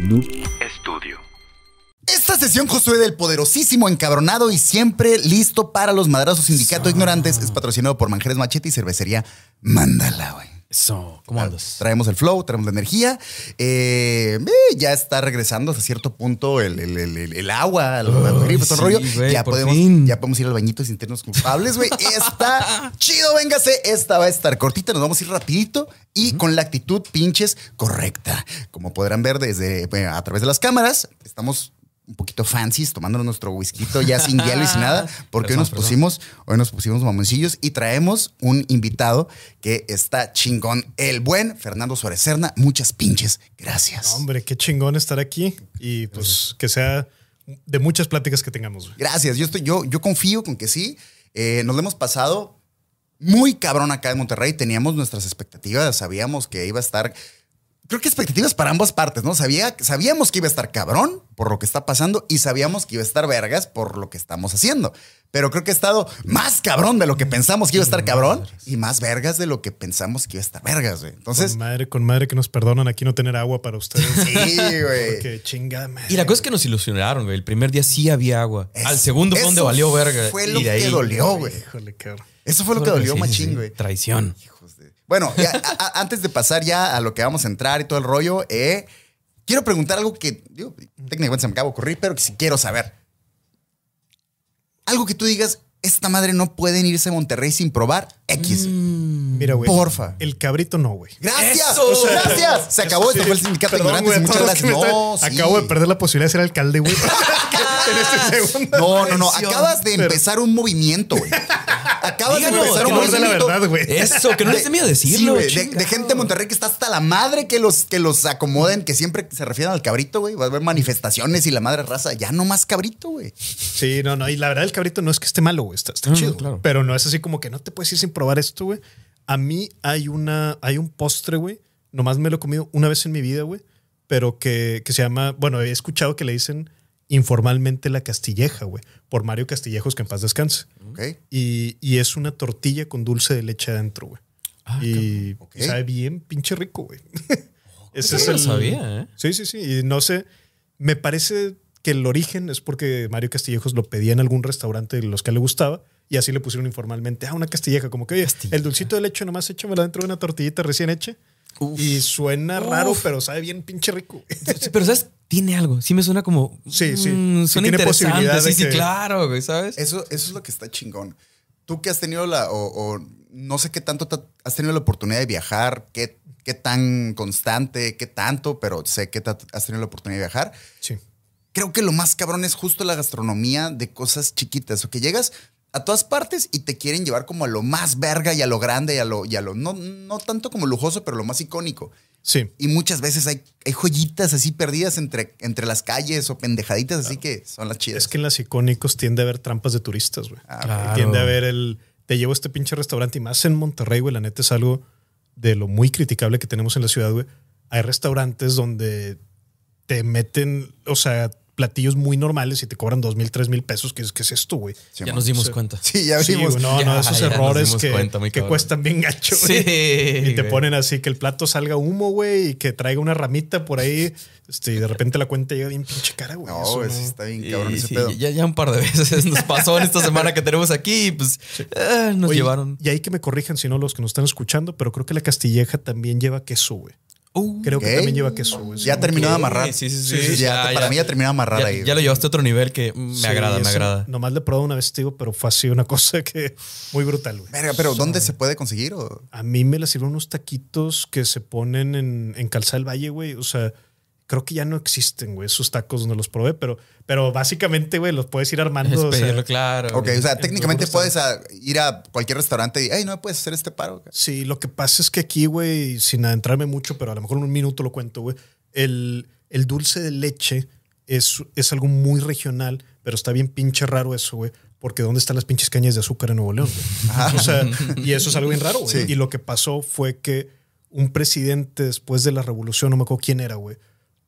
Noob Estudio. Esta sesión, Josué del poderosísimo, encabronado y siempre listo para los madrazos sindicato ignorantes, es patrocinado por Manjeres Machete y Cervecería Mándala, güey. Eso, ¿cómo andas? Traemos el flow, traemos la energía. Eh, eh, ya está regresando hasta cierto punto el, el- el- el- agua, el, grifo, todo rollo. ya, podemos, fin. ya podemos ir al bañito sin sentirnos culpables, güey. Está chido, véngase. Esta va a estar cortita, nos vamos a ir rapidito y con la actitud pinches correcta. Como podrán ver desde bueno, a través de las cámaras, estamos un poquito fancies, tomándonos nuestro whisky ya sin hielo y sin nada, porque hoy nos perdón. pusimos, hoy nos pusimos mamoncillos y traemos un invitado que está chingón, el buen Fernando Suárez Serna. Muchas pinches gracias. Hombre, qué chingón estar aquí y pues que sea de muchas pláticas que tengamos. Gracias. Yo estoy, yo, yo confío con que sí. Eh, nos lo hemos pasado muy cabrón acá en Monterrey. Teníamos nuestras expectativas. Sabíamos que iba a estar. Creo que expectativas para ambas partes, ¿no? Sabía, sabíamos que iba a estar cabrón por lo que está pasando y sabíamos que iba a estar vergas por lo que estamos haciendo. Pero creo que ha estado más cabrón de lo que pensamos que iba a estar cabrón y más vergas de lo que pensamos que iba a estar vergas, güey. Entonces, Con madre, con madre que nos perdonan aquí no tener agua para ustedes. sí, güey. Porque chingada madre. Y la cosa es que nos ilusionaron, güey. El primer día sí había agua. Es- Al segundo fue donde valió verga. Fue Y lo de que ahí- dolió, güey. Híjole, cabrón. Eso fue lo que dolió Sí, machín, sí. güey. Traición. Hijos de- Bueno, ya, a- a- antes de pasar ya a lo que vamos a entrar y todo el rollo, eh, quiero preguntar algo que digo, técnicamente se me acaba de ocurrir, pero que sí quiero saber. Algo que tú digas, esta madre no pueden irse a Monterrey sin probar X. Mira, güey. Porfa. El cabrito no, güey. Gracias, Eso. o sea, gracias. Se acabó, esto Sí. fue el sindicato de ignorantes. a Muchas gracias. No, están- sí. Acabo de perder la posibilidad de ser alcalde, güey. en este segundo. No, no, no. Acabas de empezar un movimiento, güey. Acabas de empezar un no es de la movimiento. verdad, güey. Eso, que no les dé miedo decirlo. Sí, güey, de, gente de Monterrey que está hasta la madre que los, que los acomoden, que siempre se refieren al cabrito, güey. Va a haber manifestaciones y la madre raza. Ya no más cabrito, güey. Sí, no, no. Y la verdad, el cabrito no es que esté malo, güey. Está, está No, no, chido. claro. Pero no es así como que no te puedes ir sin probar esto, güey. A mí hay una, hay un postre, güey. Nomás me lo he comido una vez en mi vida, güey. Pero que, que se llama, bueno, he escuchado que le dicen informalmente la castilleja, güey. Por Mario Castillejos, que en paz descanse. Ok. Y, y es una tortilla con dulce de leche adentro, güey. y Ok. sabe bien pinche rico, güey. Ese Eso no lo sabía, ¿eh? Sí, sí, sí. Y no sé, me parece que el origen es porque Mario Castillejos lo pedía en algún restaurante de los que le gustaba y así le pusieron informalmente, ah, una castilleja, como que, oye, el dulcito de leche nomás échamelo dentro de una tortillita recién hecha. Y suena raro, pero sabe bien pinche rico. Sí, pero ¿sabes? Tiene algo. Sí me suena como... Sí, sí. mm, suena tiene interesante. Sí, sí, claro, güey, ¿sabes? Eso, eso es lo que está chingón. Tú que has tenido la, o, o no sé qué tanto ta- has tenido la oportunidad de viajar, qué, qué tan constante, qué tanto, pero sé que has tenido la oportunidad de viajar. Sí. Creo que lo más cabrón es justo la gastronomía de cosas chiquitas, o que llegas a todas partes y te quieren llevar como a lo más verga y a lo grande y a lo, y a lo no, no tanto como lujoso, pero lo más icónico. Sí. Y muchas veces hay, hay joyitas así perdidas entre, entre las calles o pendejaditas, así que son las chidas. Es que en las icónicos tiende a haber trampas de turistas, güey. Ah, Claro. Tiende a haber el. Te llevo a este pinche restaurante y más en Monterrey, güey. La neta es algo de lo muy criticable que tenemos en la ciudad, güey. Hay restaurantes donde te meten, o sea, platillos muy normales y te cobran dos mil, tres mil pesos. ¿Qué es, qué es esto, güey? ya nos dimos cuenta. Sí, ya Sí, vimos. güey, no, Ya, no, esos errores que, cuenta, que cuestan bien gacho, Sí. Y te ponen así que el plato salga humo, güey, y que traiga una ramita por ahí. Este, y de repente la cuenta llega bien pinche cara, güey. No, Eso no- sí está bien Y cabrón ese sí, pedo. ya, ya un par de veces nos pasó en esta semana que tenemos aquí y pues eh, nos Oye, llevaron. Y ahí que me corrijan si no los que nos están escuchando, pero creo que la castilleja también lleva queso, güey. Uh, Creo que también lleva queso. Ya terminó de amarrar. Sí, sí, sí. Sí, ya, para mí ya terminó de amarrar ya, ahí. ya lo llevaste a otro nivel que me Sí, agrada, me agrada. Nomás le he probado una vez, digo, pero fue así una cosa que muy brutal, güey. Verga, pero ¿dónde se puede conseguir? o? A mí me la sirvieron unos taquitos que se ponen en, en Calzada del Valle, güey. O sea, creo que ya no existen, güey, esos tacos donde los probé, pero, pero básicamente, güey, los puedes ir armando. Es o sea, pedirlo, claro. Ok, güey. o sea, en técnicamente puedes a- ir a cualquier restaurante y, hey, no me puedes hacer este paro. Sí, lo que pasa es que aquí, güey, sin adentrarme mucho, pero a lo mejor en un minuto lo cuento, güey, el, el dulce de leche es, es algo muy regional, pero está bien pinche raro eso, güey, porque ¿dónde están las pinches cañas de azúcar en Nuevo León? güey? O sea, y eso es algo bien raro, güey. Sí. Y lo que pasó fue que un presidente después de la revolución, no me acuerdo quién era, güey,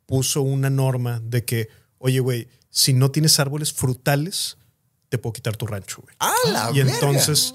puso una norma de que, oye, güey, si no tienes árboles frutales, te puedo quitar tu rancho, güey. ¡Ah, la Y verga! entonces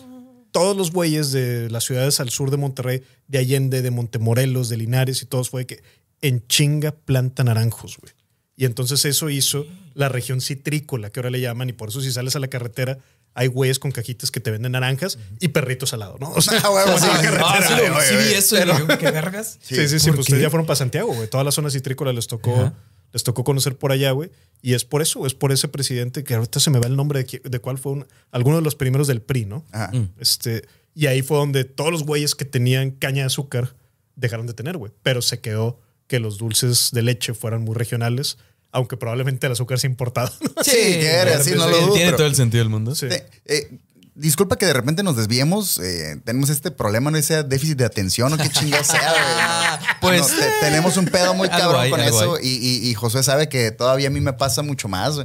todos los güeyes de las ciudades al sur de Monterrey, de Allende, de Montemorelos, de Linares y todos fue que en chinga planta naranjos, güey. Y entonces eso hizo la región citrícola, que ahora le llaman, y por eso si sales a la carretera hay güeyes con cajitas que te venden naranjas y perritos al lado, ¿no? O sea, Ah, huevo, así sí, Ah, sí, güey. vi eso. y digo, ¿Qué vergas? Sí, sí, sí. ¿Por Pues ustedes ya fueron para Santiago, güey. Toda la zona citrícola les tocó, les tocó conocer por allá, güey. Y es por eso, güey, es por ese presidente que ahorita se me va el nombre de, de cuál fue un- alguno de los primeros del PRI, ¿no? Ajá. Este, y ahí fue donde todos los güeyes que tenían caña de azúcar dejaron de tener, güey. Pero se quedó que los dulces de leche fueran muy regionales, aunque probablemente el azúcar sea importado. Sí, que eres, sí, no lo dudo. Tiene pero- todo el sentido del mundo. Sí. Eh, eh, disculpa que de repente nos desviemos. eh, tenemos este problema, no ese déficit de atención o qué chingado sea. güey. Pues, No, te- tenemos un pedo muy cabrón hay, con eso. Y, y- y Josué sabe que todavía a mí me pasa mucho más.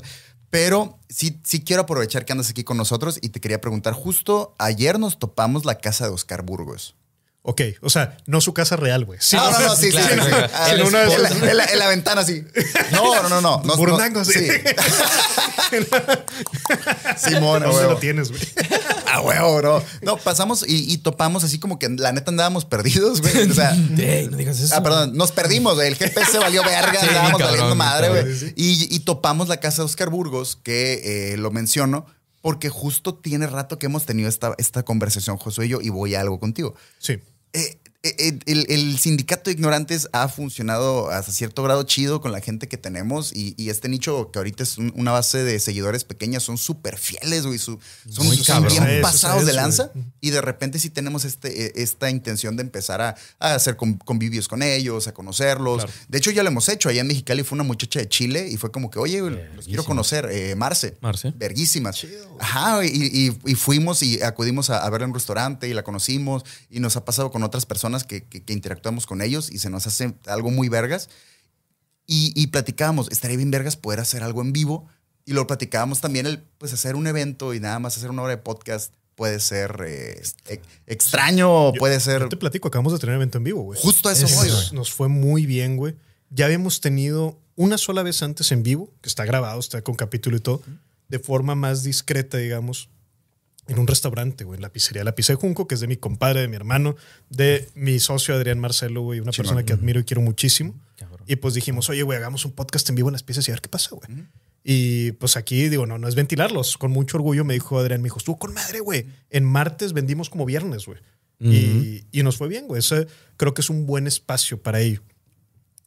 Pero sí, sí quiero aprovechar que andas aquí con nosotros y te quería preguntar. Justo ayer nos topamos la casa de Oscar Burgos. Ok, o sea, no su casa real, güey. Sí, no, no, no, sí, sí, claro, sí, sí. claro. Ah, en, una- en la, en la- en la ventana, sí. No, no, no, no. no sí. Simón, ¿Dónde huevo. lo tienes, güey? A huevo, bro. No, pasamos y, y topamos así como que la neta andábamos perdidos, güey. O sea. Ey, no digas eso. Ah, perdón, nos perdimos, güey. El GPS valió verga, Sí, andábamos cabrón, valiendo madre, güey. Y, y topamos la casa de Oscar Burgos, que eh, lo menciono porque justo tiene rato que hemos tenido esta, esta conversación, Josué y yo, y voy a algo contigo. Sí. Eh, eh, el, el sindicato de ignorantes ha funcionado hasta cierto grado chido con la gente que tenemos y, y este nicho que ahorita es un- una base de seguidores pequeñas son súper fieles, güey. su- son Muy son bien Eso, pasados de lanza güey. y de repente sí tenemos este, eh, esta intención de empezar a, a hacer con- convivios con ellos, a conocerlos. Claro. De hecho ya lo hemos hecho. Allá en Mexicali fue una muchacha de Chile y fue como que, oye, güey, los quiero conocer. eh, Marce. Marce. Verguísimas. Ajá, güey, y, y- y fuimos y acudimos a, a verla en un restaurante y la conocimos y nos ha pasado con otras personas que, que- que interactuamos con ellos y se nos hace algo muy vergas. Y, y platicábamos, estaría bien vergas poder hacer algo en vivo y lo platicábamos también, el, pues hacer un evento y nada más hacer una hora de podcast puede ser eh, e- extraño, Yo- puede ser... Yo te platico, acabamos de tener un evento en vivo, güey. Justo a eso Nos- voy. Nos fue muy bien, güey. Ya habíamos tenido una sola vez antes en vivo, que está grabado, está con capítulo y todo, de forma más discreta, digamos, en un restaurante, güey, en la pizzería La Pizza de Junco, que es de mi compadre, de mi hermano, de mi socio Adrián Marcelo, güey, una persona que admiro y quiero muchísimo. Cabrón. Y pues dijimos, oye, güey, hagamos un podcast en vivo en las piezas y a ver qué pasa, güey. Y pues aquí, digo, no, no es ventilarlos. Con mucho orgullo me dijo Adrián, me dijo, estuvo con madre, güey. En martes vendimos como viernes, güey. y, y nos fue bien, güey. Ese creo que es un buen espacio para ello.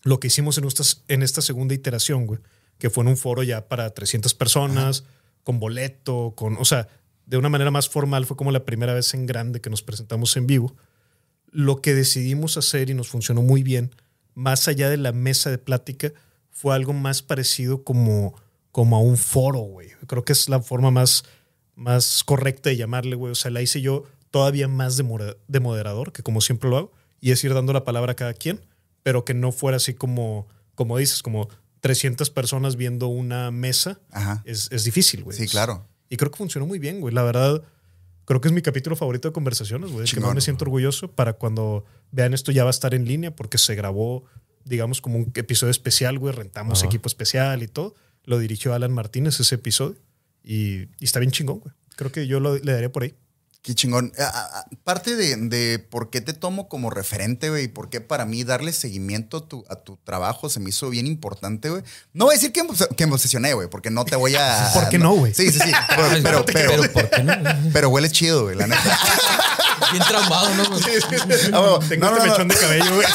Lo que hicimos en, estas, en esta segunda iteración, güey, que fue en un foro ya para 300 personas, con boleto, con, o sea, de una manera más formal, fue como la primera vez en grande que nos presentamos en vivo. Lo que decidimos hacer y nos funcionó muy bien, más allá de la mesa de plática, fue algo más parecido como, como a un foro, güey. Creo que es la forma más, más correcta de llamarle, güey. O sea, la hice yo todavía más de, moder- de moderador, que como siempre lo hago, y es ir dando la palabra a cada quien, pero que no fuera así como, como dices, como 300 personas viendo una mesa. Ajá. Es, es difícil, güey. Sí, claro. Y creo que funcionó muy bien, güey. La verdad, creo que es mi capítulo favorito de conversaciones, güey. Que más me siento orgulloso para cuando vean esto ya va a estar en línea porque se grabó, digamos, como un episodio especial, güey. Rentamos Ajá. equipo especial y todo. Lo dirigió Alan Martínez ese episodio y, y está bien chingón, güey. Creo que yo lo, le daría por ahí. Qué chingón. Parte de, de por qué te tomo como referente, güey, y por qué para mí darle seguimiento a tu, a tu trabajo se me hizo bien importante, güey. No voy a decir que, que me obsesioné, güey, porque no te voy a. ¿Por qué no, güey? Sí, sí, sí. Pero, pero, pero, pero, ¿por qué no? pero huele chido, güey, la neta. Bien traumado, ¿no? Ah, huevo. Tengo No, este no, no. mechón de cabello, güey.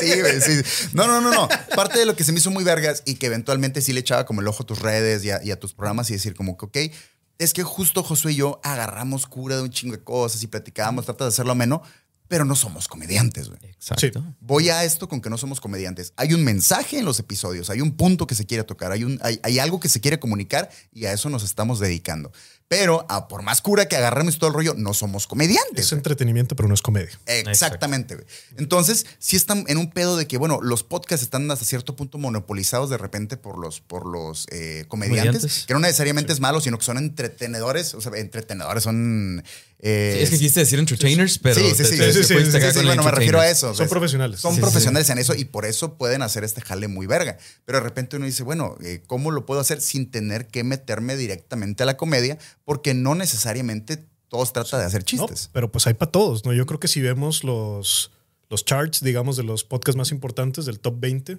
Sí, güey, sí. No, no, no, no. Parte de lo que se me hizo muy vergas y que eventualmente sí le echaba como el ojo a tus redes y a, y a tus programas y decir como que, ok, es que justo Josué y yo agarramos cura de un chingo de cosas y platicábamos, trata de hacerlo ameno, pero no somos comediantes, güey. Exacto. Voy a esto con que no somos comediantes. Hay un mensaje en los episodios, hay un punto que se quiere tocar, hay, un, hay, hay algo que se quiere comunicar y a eso nos estamos dedicando. Pero a por más cura que agarremos todo el rollo, no somos comediantes. Es entretenimiento, pero no es comedia. Exactamente, güey. Entonces, sí están en un pedo de que, bueno, los podcasts están hasta cierto punto monopolizados de repente por los, por los eh, comediantes, Comediantes. que no necesariamente es malo, sino que son entretenedores, o sea, entretenedores son... eh, Sí, es que quisiste decir entertainers, pero. sí, sí, sí, te- te bueno, me refiero a eso. Son ¿ves? profesionales. Son Sí, sí, profesionales en eso y por eso pueden hacer este jale muy verga. Pero de repente uno dice, bueno, eh, ¿cómo lo puedo hacer sin tener que meterme directamente a la comedia? Porque no necesariamente todo se trata de hacer No, chistes. pero pues hay para todos, ¿no? Yo creo que si vemos los, los charts, digamos, de los podcasts más importantes, del top 20,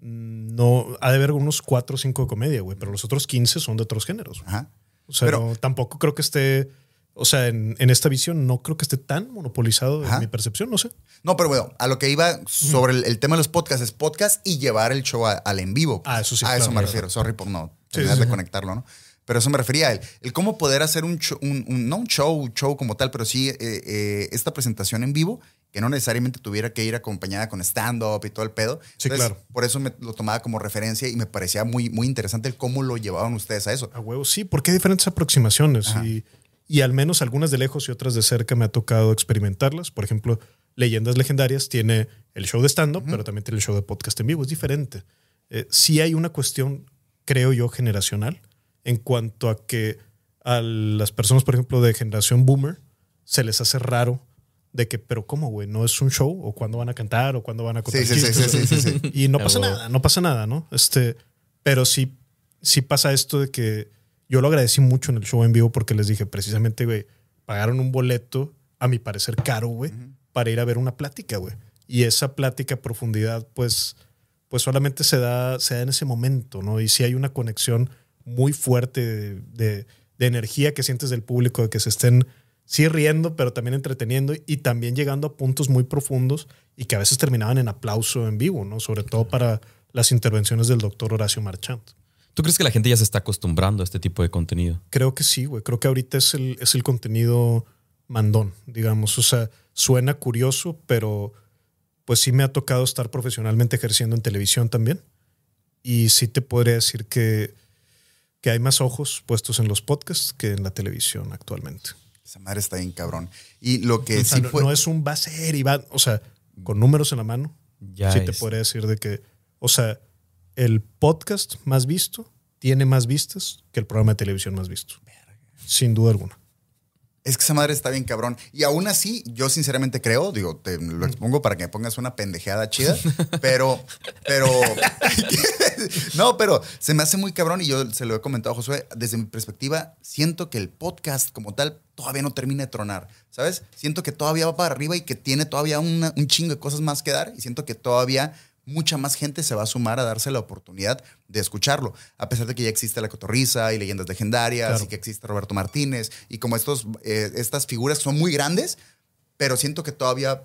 mm, no, ha de haber unos 4 o 5 de comedia, güey, pero los otros 15 son de otros géneros. Ajá. O sea, Pero- no, tampoco creo que esté, o sea, en, en esta visión no creo que esté tan monopolizado Ajá. en mi percepción, no sé. No, pero bueno, a lo que iba sobre el, el tema de los podcasts es podcast y llevar el show a- al en vivo. Ah, eso sí, A eso me claro. refiero. Sorry por no Sí, sí, de sí. conectarlo, ¿no? Pero eso me refería a él. El cómo poder hacer un, show- un- un- no un show, show como tal, pero sí eh, eh, esta presentación en vivo que no necesariamente tuviera que ir acompañada con stand-up y todo el pedo. Sí, claro. Por eso me lo tomaba como referencia y me parecía muy, muy interesante el cómo lo llevaban ustedes a eso. A huevo, sí, porque hay diferentes aproximaciones y, y al menos algunas de lejos y otras de cerca me ha tocado experimentarlas. Por ejemplo, Leyendas Legendarias tiene el show de stand-up, pero también tiene el show de podcast en vivo. Es diferente. Eh, sí hay una cuestión, creo yo, generacional en cuanto a que a las personas, por ejemplo, de generación boomer, se les hace raro de que, pero ¿cómo, güey? ¿No es un show? ¿O cuándo van a cantar? ¿O cuándo van a contar Sí, sí, sí, chistes? sí, sí, sí, sí. Y no pasa nada, no pasa nada, ¿no? Este, pero sí, sí pasa esto de que yo lo agradecí mucho en el show en vivo porque les dije, precisamente, güey, pagaron un boleto, a mi parecer caro, güey, para ir a ver una plática, güey. Y esa plática a profundidad, pues, pues solamente se da, se da en ese momento, ¿no? Y sí hay una conexión muy fuerte de, de- de energía que sientes del público, de que se estén sí riendo, pero también entreteniendo y también llegando a puntos muy profundos y que a veces terminaban en aplauso en vivo, ¿no? Sobre todo para las intervenciones del doctor Horacio Marchant. ¿Tú crees que la gente ya se está acostumbrando a este tipo de contenido? Creo que sí, güey. Creo que ahorita es el, es el contenido mandón, digamos. O sea, suena curioso, pero pues sí me ha tocado estar profesionalmente ejerciendo en televisión también. Y sí te podría decir que, que hay más ojos puestos en los podcasts que en la televisión actualmente. Esa madre está bien cabrón. Y lo que O sea, sí no, fue... no es un va a ser y va, o sea, con números en la mano, Ya sí te podría decir de que, o sea, el podcast más visto tiene más vistas que el programa de televisión más visto. Sin duda alguna. Es que esa madre está bien cabrón. Y aún así, yo sinceramente creo, digo, te lo expongo para que me pongas una pendejeada chida, pero, pero, no, pero se me hace muy cabrón y yo se lo he comentado a Josué, desde mi perspectiva, siento que el podcast como tal todavía no termina de tronar, ¿sabes? Siento que todavía va para arriba y que tiene todavía una- un chingo de cosas más que dar y siento que todavía mucha más gente se va a sumar a darse la oportunidad de escucharlo, a pesar de que ya existe La Cotorriza y Leyendas Legendarias Claro. y que existe Roberto Martínez y como estos, eh, estas figuras son muy grandes, pero siento que todavía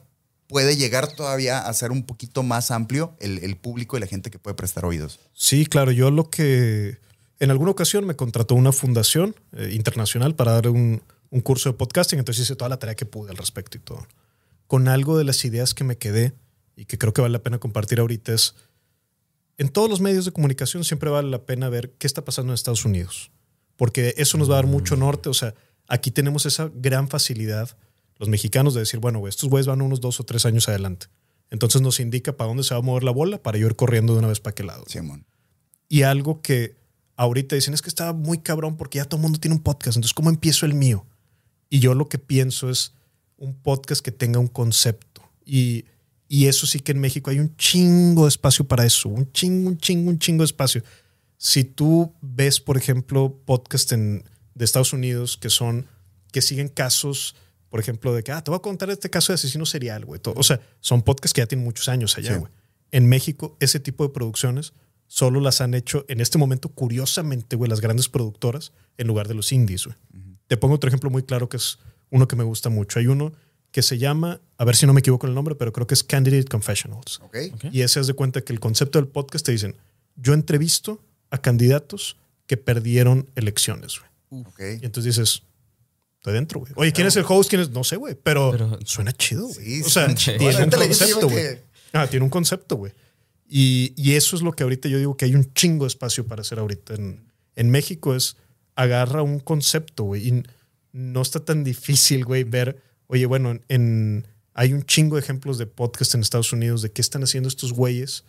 puede llegar todavía a ser un poquito más amplio el, el público y la gente que puede prestar oídos. Sí, claro, yo lo que en alguna ocasión me contrató una fundación eh, internacional para dar un, un curso de podcasting, entonces hice toda la tarea que pude al respecto y todo. Con algo de las ideas que me quedé y que creo que vale la pena compartir ahorita es, en todos los medios de comunicación siempre vale la pena ver qué está pasando en Estados Unidos, porque eso nos va a dar mucho norte, o sea, aquí tenemos esa gran facilidad, los mexicanos, de decir, bueno, güey, estos güeyes van unos dos o tres años adelante. Entonces nos indica para dónde se va a mover la bola para yo ir corriendo de una vez para aquel lado. Simón. Y algo que ahorita dicen es que está muy cabrón porque ya todo el mundo tiene un podcast. Entonces, ¿cómo empiezo el mío? Y yo lo que pienso es un podcast que tenga un concepto. Y, y eso sí que en México hay un chingo de espacio para eso. Un chingo, un chingo, un chingo de espacio. Si tú ves, por ejemplo, podcast en, de Estados Unidos que son, que siguen casos, por ejemplo, de que, ah, te voy a contar este caso de asesino serial, güey. O sea, son podcasts que ya tienen muchos años allá, Sí. güey. En México, ese tipo de producciones solo las han hecho en este momento, curiosamente, güey, las grandes productoras en lugar de los indies, güey. Te pongo otro ejemplo muy claro que es uno que me gusta mucho. Hay uno que se llama, a ver si no me equivoco en el nombre, pero creo que es Candidate Confessionals. ¿Ok? Ok. Y ese haz de cuenta que el concepto del podcast te dicen, yo entrevisto a candidatos que perdieron elecciones, güey. Ok. Y entonces dices, estoy dentro, güey. Oye, ¿quién es el host? ¿Quién es? No sé, güey, pero, Pero- suena chido, güey. Sí, o sea, tiene un concepto, que- Ah, tiene un concepto, güey. Y, y eso es lo que ahorita yo digo que hay un chingo de espacio para hacer ahorita. En, en México es agarra un concepto, güey. Y no está tan difícil, güey, ver, oye, bueno, en, hay un chingo de ejemplos de podcast en Estados Unidos de qué están haciendo estos güeyes.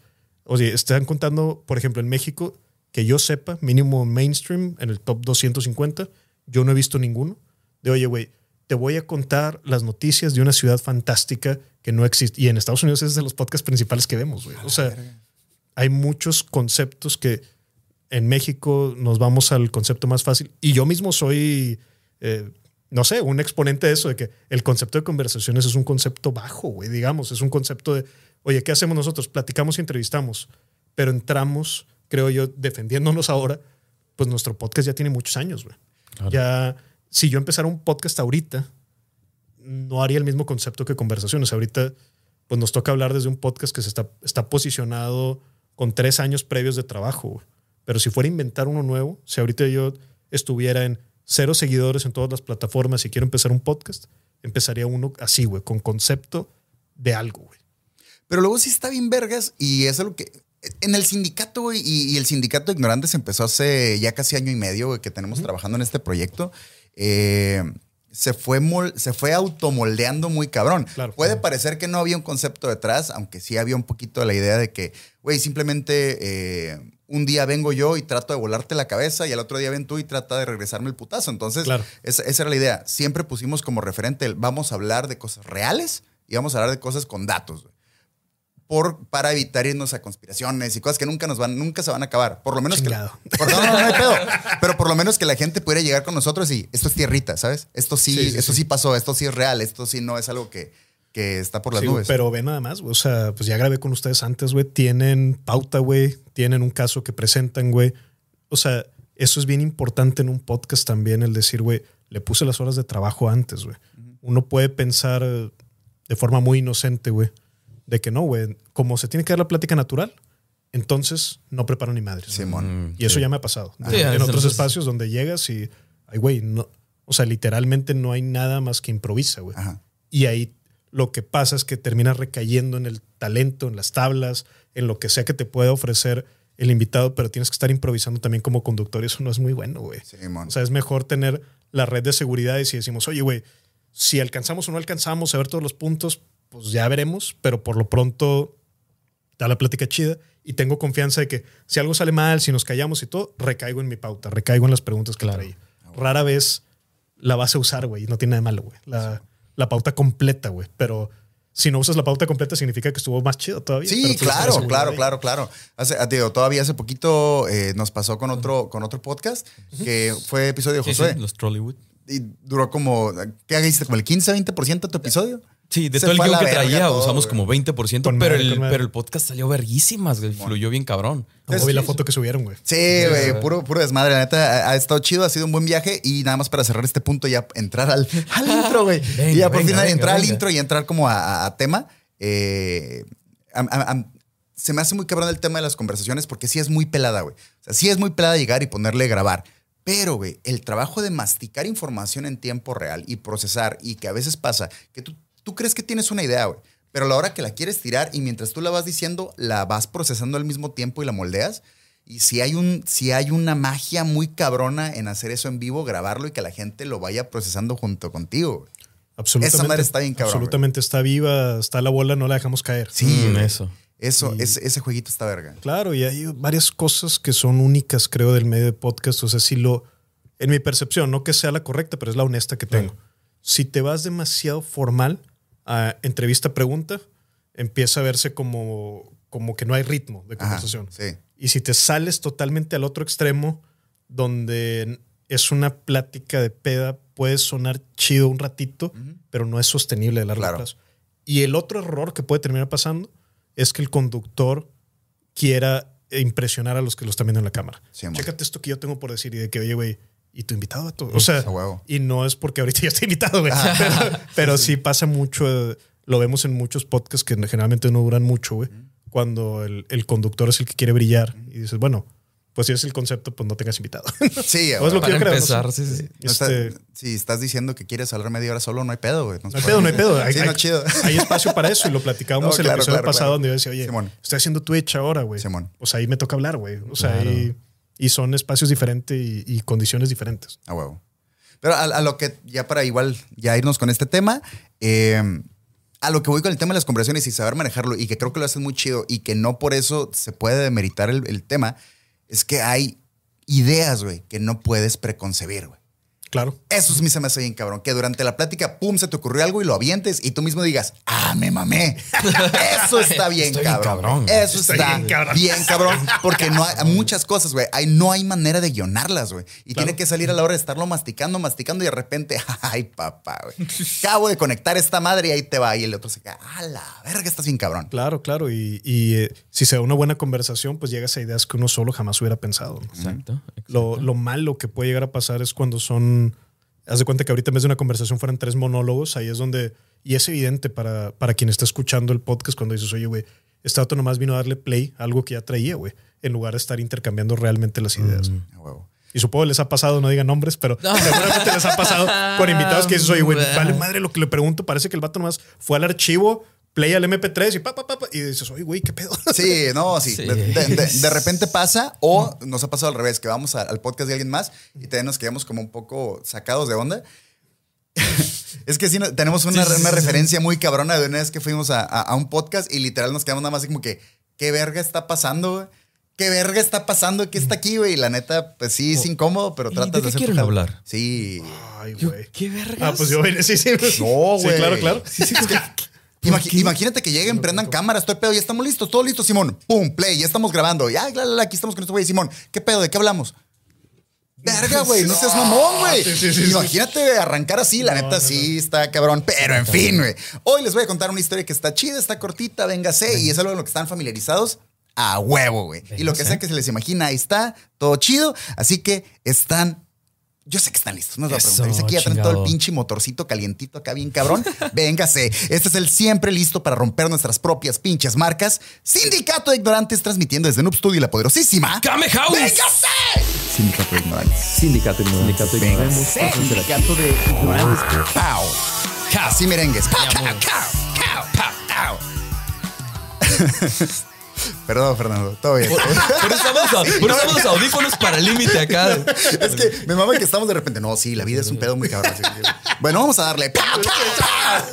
Oye, están contando, por ejemplo, en México, que yo sepa, mínimo mainstream, en el top 250, yo no he visto ninguno. De, oye, güey, te voy a contar las noticias de una ciudad fantástica que no existe. Y en Estados Unidos es de los podcasts principales que vemos, güey. O sea, hay muchos conceptos que en México nos vamos al concepto más fácil. Y yo mismo soy, eh, no sé, un exponente de eso, de que el concepto de conversaciones es un concepto bajo, güey, digamos, es un concepto de, oye, ¿qué hacemos nosotros? Platicamos y entrevistamos, pero entramos, creo yo, defendiéndonos ahora, pues nuestro podcast ya tiene muchos años, güey. Ya, si yo empezara un podcast ahorita, no haría el mismo concepto que conversaciones. Ahorita, pues nos toca hablar desde un podcast que se está, está posicionado con tres años previos de trabajo, güey. Pero si fuera a inventar uno nuevo, si ahorita yo estuviera en cero seguidores en todas las plataformas y quiero empezar un podcast, empezaría uno así, güey, con concepto de algo, güey. Pero luego sí está bien vergas y es algo que... En el sindicato, güey, y, y el sindicato de ignorantes empezó hace ya casi año y medio, güey, que tenemos trabajando en este proyecto. Eh, se fue, mol- se fue automoldeando muy cabrón. Claro. Puede parecer que no había un concepto detrás, aunque sí había un poquito de la idea de que, güey, simplemente eh, un día vengo yo y trato de volarte la cabeza y al otro día ven tú y trata de regresarme el putazo. Entonces, Claro. esa, esa era la idea. Siempre pusimos como referente el vamos a hablar de cosas reales y vamos a hablar de cosas con datos. Por, para evitar irnos a conspiraciones y cosas que nunca nos van, nunca se van a acabar. Por lo menos Chingado. que. por- no, no, no hay pedo. Pero por lo menos que la gente pudiera llegar con nosotros y esto es tierrita, ¿sabes? Esto sí, Sí, sí, esto sí. sí. pasó, esto sí es real, esto sí no es algo que, que está por las Sí, nubes. pero ve nada más, güey. O sea, pues ya grabé con ustedes antes, güey. Tienen pauta, güey. Tienen un caso que presentan, güey. O sea, eso es bien importante en un podcast también, el decir, güey, le puse las horas de trabajo antes, güey. Uno puede pensar eh, de forma muy inocente, güey, de que no, güey, como se tiene que dar la plática natural, entonces no preparo ni madres. güey. Simón. Y eso ya me ha pasado. Sí, en otros espacios donde llegas y, ay, güey, no. O sea, literalmente no hay nada más que improvisa, güey. Ajá. Y ahí lo que pasa es que terminas recayendo en el talento, en las tablas, en lo que sea que te pueda ofrecer el invitado, pero tienes que estar improvisando también como conductor y eso no es muy bueno, güey. Simón. O sea, es mejor tener la red de seguridad y si decimos, oye, güey, si alcanzamos o no alcanzamos a ver todos los puntos, pues ya veremos, pero por lo pronto da la plática chida y tengo confianza de que si algo sale mal, si nos callamos y todo, recaigo en mi pauta, recaigo en las preguntas que traía. Rara vez la vas a usar, güey, y no tiene nada de malo, güey. La, la pauta completa, güey, pero si no usas la pauta completa significa que estuvo más chido todavía. Sí, claro, claro, ahí. claro, claro. Hace, ah, digo, todavía hace poquito eh, nos pasó con otro, con otro podcast que fue episodio de Sí, sí, Josué. los Trollywood. Y duró como, ¿qué hiciste? ¿Como el 15, 20% de tu episodio? Sí, de todo el guion que traía todo, usamos güey. como 20%, Con pero, madre, el, pero el podcast salió verguísimas, güey. Fluyó bien cabrón. No, vi la foto que subieron, güey. Sí, güey, puro, puro desmadre. La neta, ha, ha estado chido, ha sido un buen viaje. Y nada más para cerrar este punto, ya entrar al, al intro, güey. Venga, y ya por venga, fin venga, entrar al intro y entrar como a, a- a tema. Eh, am- am- am- se me hace muy cabrón el tema de las conversaciones porque sí es muy pelada, güey. O sea, sí es muy pelada llegar y ponerle grabar. Pero, güey, el trabajo de masticar información en tiempo real y procesar, y que a veces pasa que tú, tú crees que tienes una idea, güey, pero a la hora que la quieres tirar y mientras tú la vas diciendo, la vas procesando al mismo tiempo y la moldeas. Y si hay, un, si hay una magia muy cabrona en hacer eso en vivo, grabarlo y que la gente lo vaya procesando junto contigo. güey. Absolutamente. Esa madre está bien cabrón, Absolutamente está viva, está la bola, no la dejamos caer. Sí, Mm, eso. Eso, Y- ese, ese jueguito está verga. Claro, y hay varias cosas que son únicas, creo, del medio de podcast. O sea, si lo, en mi percepción, no que sea la correcta, pero es la honesta que tengo. Si te vas demasiado formal a entrevista-pregunta, empieza a verse como, como que no hay ritmo de Ajá, conversación. sí. Y si te sales totalmente al otro extremo, donde es una plática de peda, puede sonar chido un ratito, pero no es sostenible a largo Claro. plazo. Y el otro error que puede terminar pasando es que el conductor quiera impresionar a los que lo están viendo en la cámara. Sí. Chécate esto que yo tengo por decir y de que, oye, güey, ¿y tu invitado? vato?" O sea, y no es porque ahorita ya está invitado, güey. pero, pero sí pasa mucho, lo vemos en muchos podcasts que generalmente no duran mucho, güey. Cuando el, el conductor es el que quiere brillar y dices, bueno, pues si es el concepto, pues no tengas invitado. Sí, O es lo que Para yo creo, no empezar, sé. sí, sí. No está- Este, si estás diciendo que quieres hablar media hora solo, no hay pedo, güey. no hay pedo, no hay pedo. Hay, Sí, hay- no, chido. hay espacio para eso y lo platicábamos No, en el claro, episodio claro, pasado claro. donde yo decía, oye, Simón. estoy haciendo Twitch ahora, güey. Simón. Pues ahí me toca hablar, güey. O sea, Claro. Y, son espacios diferentes y, condiciones diferentes. A huevo. Pero a, a lo que, ya para igual ya irnos con este tema, eh, a lo que voy con el tema de las conversaciones y saber manejarlo y que creo que lo hacen muy chido y que no por eso se puede demeritar el, el tema, es que hay ideas, güey, que no puedes preconcebir, güey. Claro. Eso es mi se me hace bien cabrón. Que durante la plática, pum, se te ocurrió algo y lo avientes y tú mismo digas, ah, me mamé. Eso está bien Estoy bien cabrón. cabrón. Eso Estoy está bien cabrón. bien cabrón. Porque no hay muchas cosas, güey. Hay, no hay manera de guionarlas, güey. Y Claro. tiene que salir a la hora de estarlo masticando, masticando y de repente, ay, papá, güey. Acabo de conectar esta madre y ahí te va. Y el otro se queda, a la verga, estás bien cabrón. Claro, claro. Y, y, eh, si se da una buena conversación, pues llegas a ideas que uno solo jamás hubiera pensado. ¿no? Exacto. Lo, lo malo que puede llegar a pasar es cuando son. Haz de cuenta que ahorita en vez de una conversación fueran tres monólogos, ahí es donde. Y es evidente para, para quien está escuchando el podcast cuando dices, oye, güey, este dato nomás vino a darle play a algo que ya traía, güey, en lugar de estar intercambiando realmente las ideas. Huevo. Y supongo les ha pasado, no digan nombres, pero seguramente les ha pasado con invitados que dices, oye, güey, vale madre lo que le pregunto. Parece que el vato nomás fue al archivo, play al MP3 y pa, pa, pa, pa, y dices, oye, güey, ¿qué pedo? Sí, no, sí. Sí. De, de- de- de repente pasa o nos ha pasado al revés, que vamos a- al podcast de alguien más y también nos quedamos como un poco sacados de onda. es que sí, tenemos una, Sí, sí, una sí, referencia muy cabrona de una vez que fuimos a, a- a un podcast y literal nos quedamos nada más así como que, ¿qué verga está pasando, güey? ¿Qué verga está pasando? ¿Qué está aquí, güey? Y la neta, pues sí, es incómodo, pero ¿Y tratas de qué hacer quieren hablar? Sí. Ay, güey. ¿Qué vergas? Ah, pues yo, sí, sí. No, Sí, güey. claro, claro. Sí, sí, es que- Imagínate que lleguen, prendan cámaras, todo el pedo, ya estamos listos, todo listo, Simón. Pum, play, ya estamos grabando. Ya, la, la, la, aquí estamos con este güey, Simón. ¿Qué pedo? ¿De qué hablamos? Verga, güey, no seas mamón, güey. Sí, sí, sí. Imagínate arrancar así, la No, neta no, sí está cabrón. Pero en fin, güey. Hoy les voy a contar una historia que está chida, está cortita, véngase, y es algo en lo que están familiarizados a huevo, güey. Y lo que sea que se les imagina, ahí está, todo chido. Así que están. Yo sé que están listos, no les voy a preguntar. Dice que ya traen todo el pinche motorcito calientito acá bien cabrón. Véngase. Este es el siempre listo para romper nuestras propias pinches marcas. Sindicato de Ignorantes transmitiendo desde Noob Studio y la poderosísima. ¡Game House! ¡Véngase! Sindicato de Ignorantes. Sindicato Sindicato Véngase. Sindicato de Ignorantes. Pau. Así merengues. Pau, Mi amor. pau, pau, pau, pau. Perdón, Fernando. Todo bien. Por, por eso estamos, por eso estamos los audífonos para el límite acá. Es que me mama que estamos de repente. No, sí, la vida es un pedo muy cabrón. así que- Bueno, vamos a darle.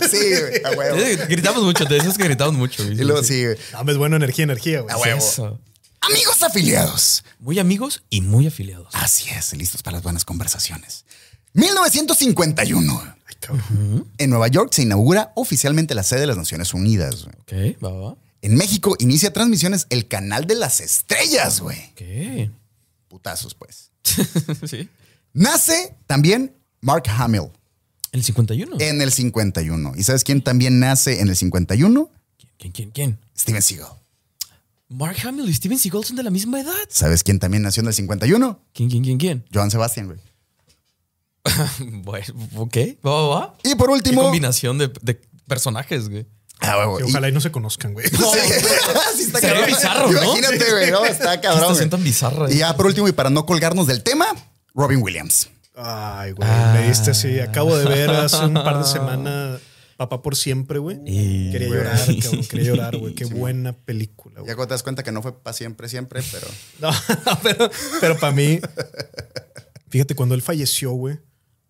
Sí, a huevo. Gritamos mucho, de esos que gritamos mucho. Y luego sí. No, es bueno energía, energía, güey. A huevo. Eso. Amigos afiliados. Muy amigos y muy afiliados. Así es, listos para las buenas conversaciones. 1951. Ay, cabrón. En Nueva York se inaugura oficialmente la sede de las Naciones Unidas. Ok, va, va. En México inicia transmisiones el canal de las estrellas, güey. Ok. Putazos, pues. sí. Nace también Mark Hamill El 51. en el 51. ¿Y sabes quién también nace en el 51? ¿Quién, quién, quién? Steven Seagal. Mark Hamill y Steven Seagal son de la misma edad. ¿Sabes quién también nació en el 51? ¿Quién, quién, quién, quién? Joan Sebastián, güey. bueno, ok. Va, va, va. Y por Qué último. combinación de, de personajes, güey. Ah, ojalá y no se conozcan, güey. Sí, sí está cabrón. bizarro, ¿no? Imagínate, güey. No, está cabrón. estación güey. tan bizarra, Y ya por último, y para no colgarnos del tema, Robin Williams. Ay, güey. Ah. Me diste así. Acabo de ver hace un par de semanas Papá por siempre, güey. Y- Quería llorar, cabrón. Quería llorar, güey. Qué buena película, Ya güey. cuando te das cuenta que no fue para siempre, siempre, pero. No, pero, pero para mí, fíjate, cuando él falleció, güey,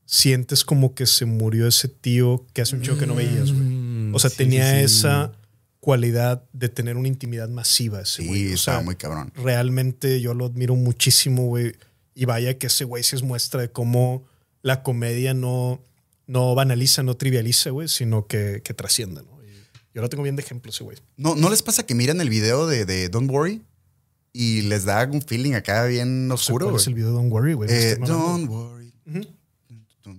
sientes como que se murió ese tío que hace un show que no veías, güey. O sea, sí, tenía sí, esa cualidad de tener una intimidad masiva ese Sí, güey. O estaba sea, muy cabrón. realmente yo lo admiro muchísimo, güey. Y vaya que ese güey sí es muestra de cómo la comedia no, no banaliza, no trivializa, güey, sino que, que trasciende, ¿no? Y yo lo tengo bien de ejemplo ese güey. ¿No, ¿No les pasa que miran el video de, de Don't Worry y les da un feeling acá bien No sé oscuro? cuál es el video de Don't Worry, güey. Eh, don't worry.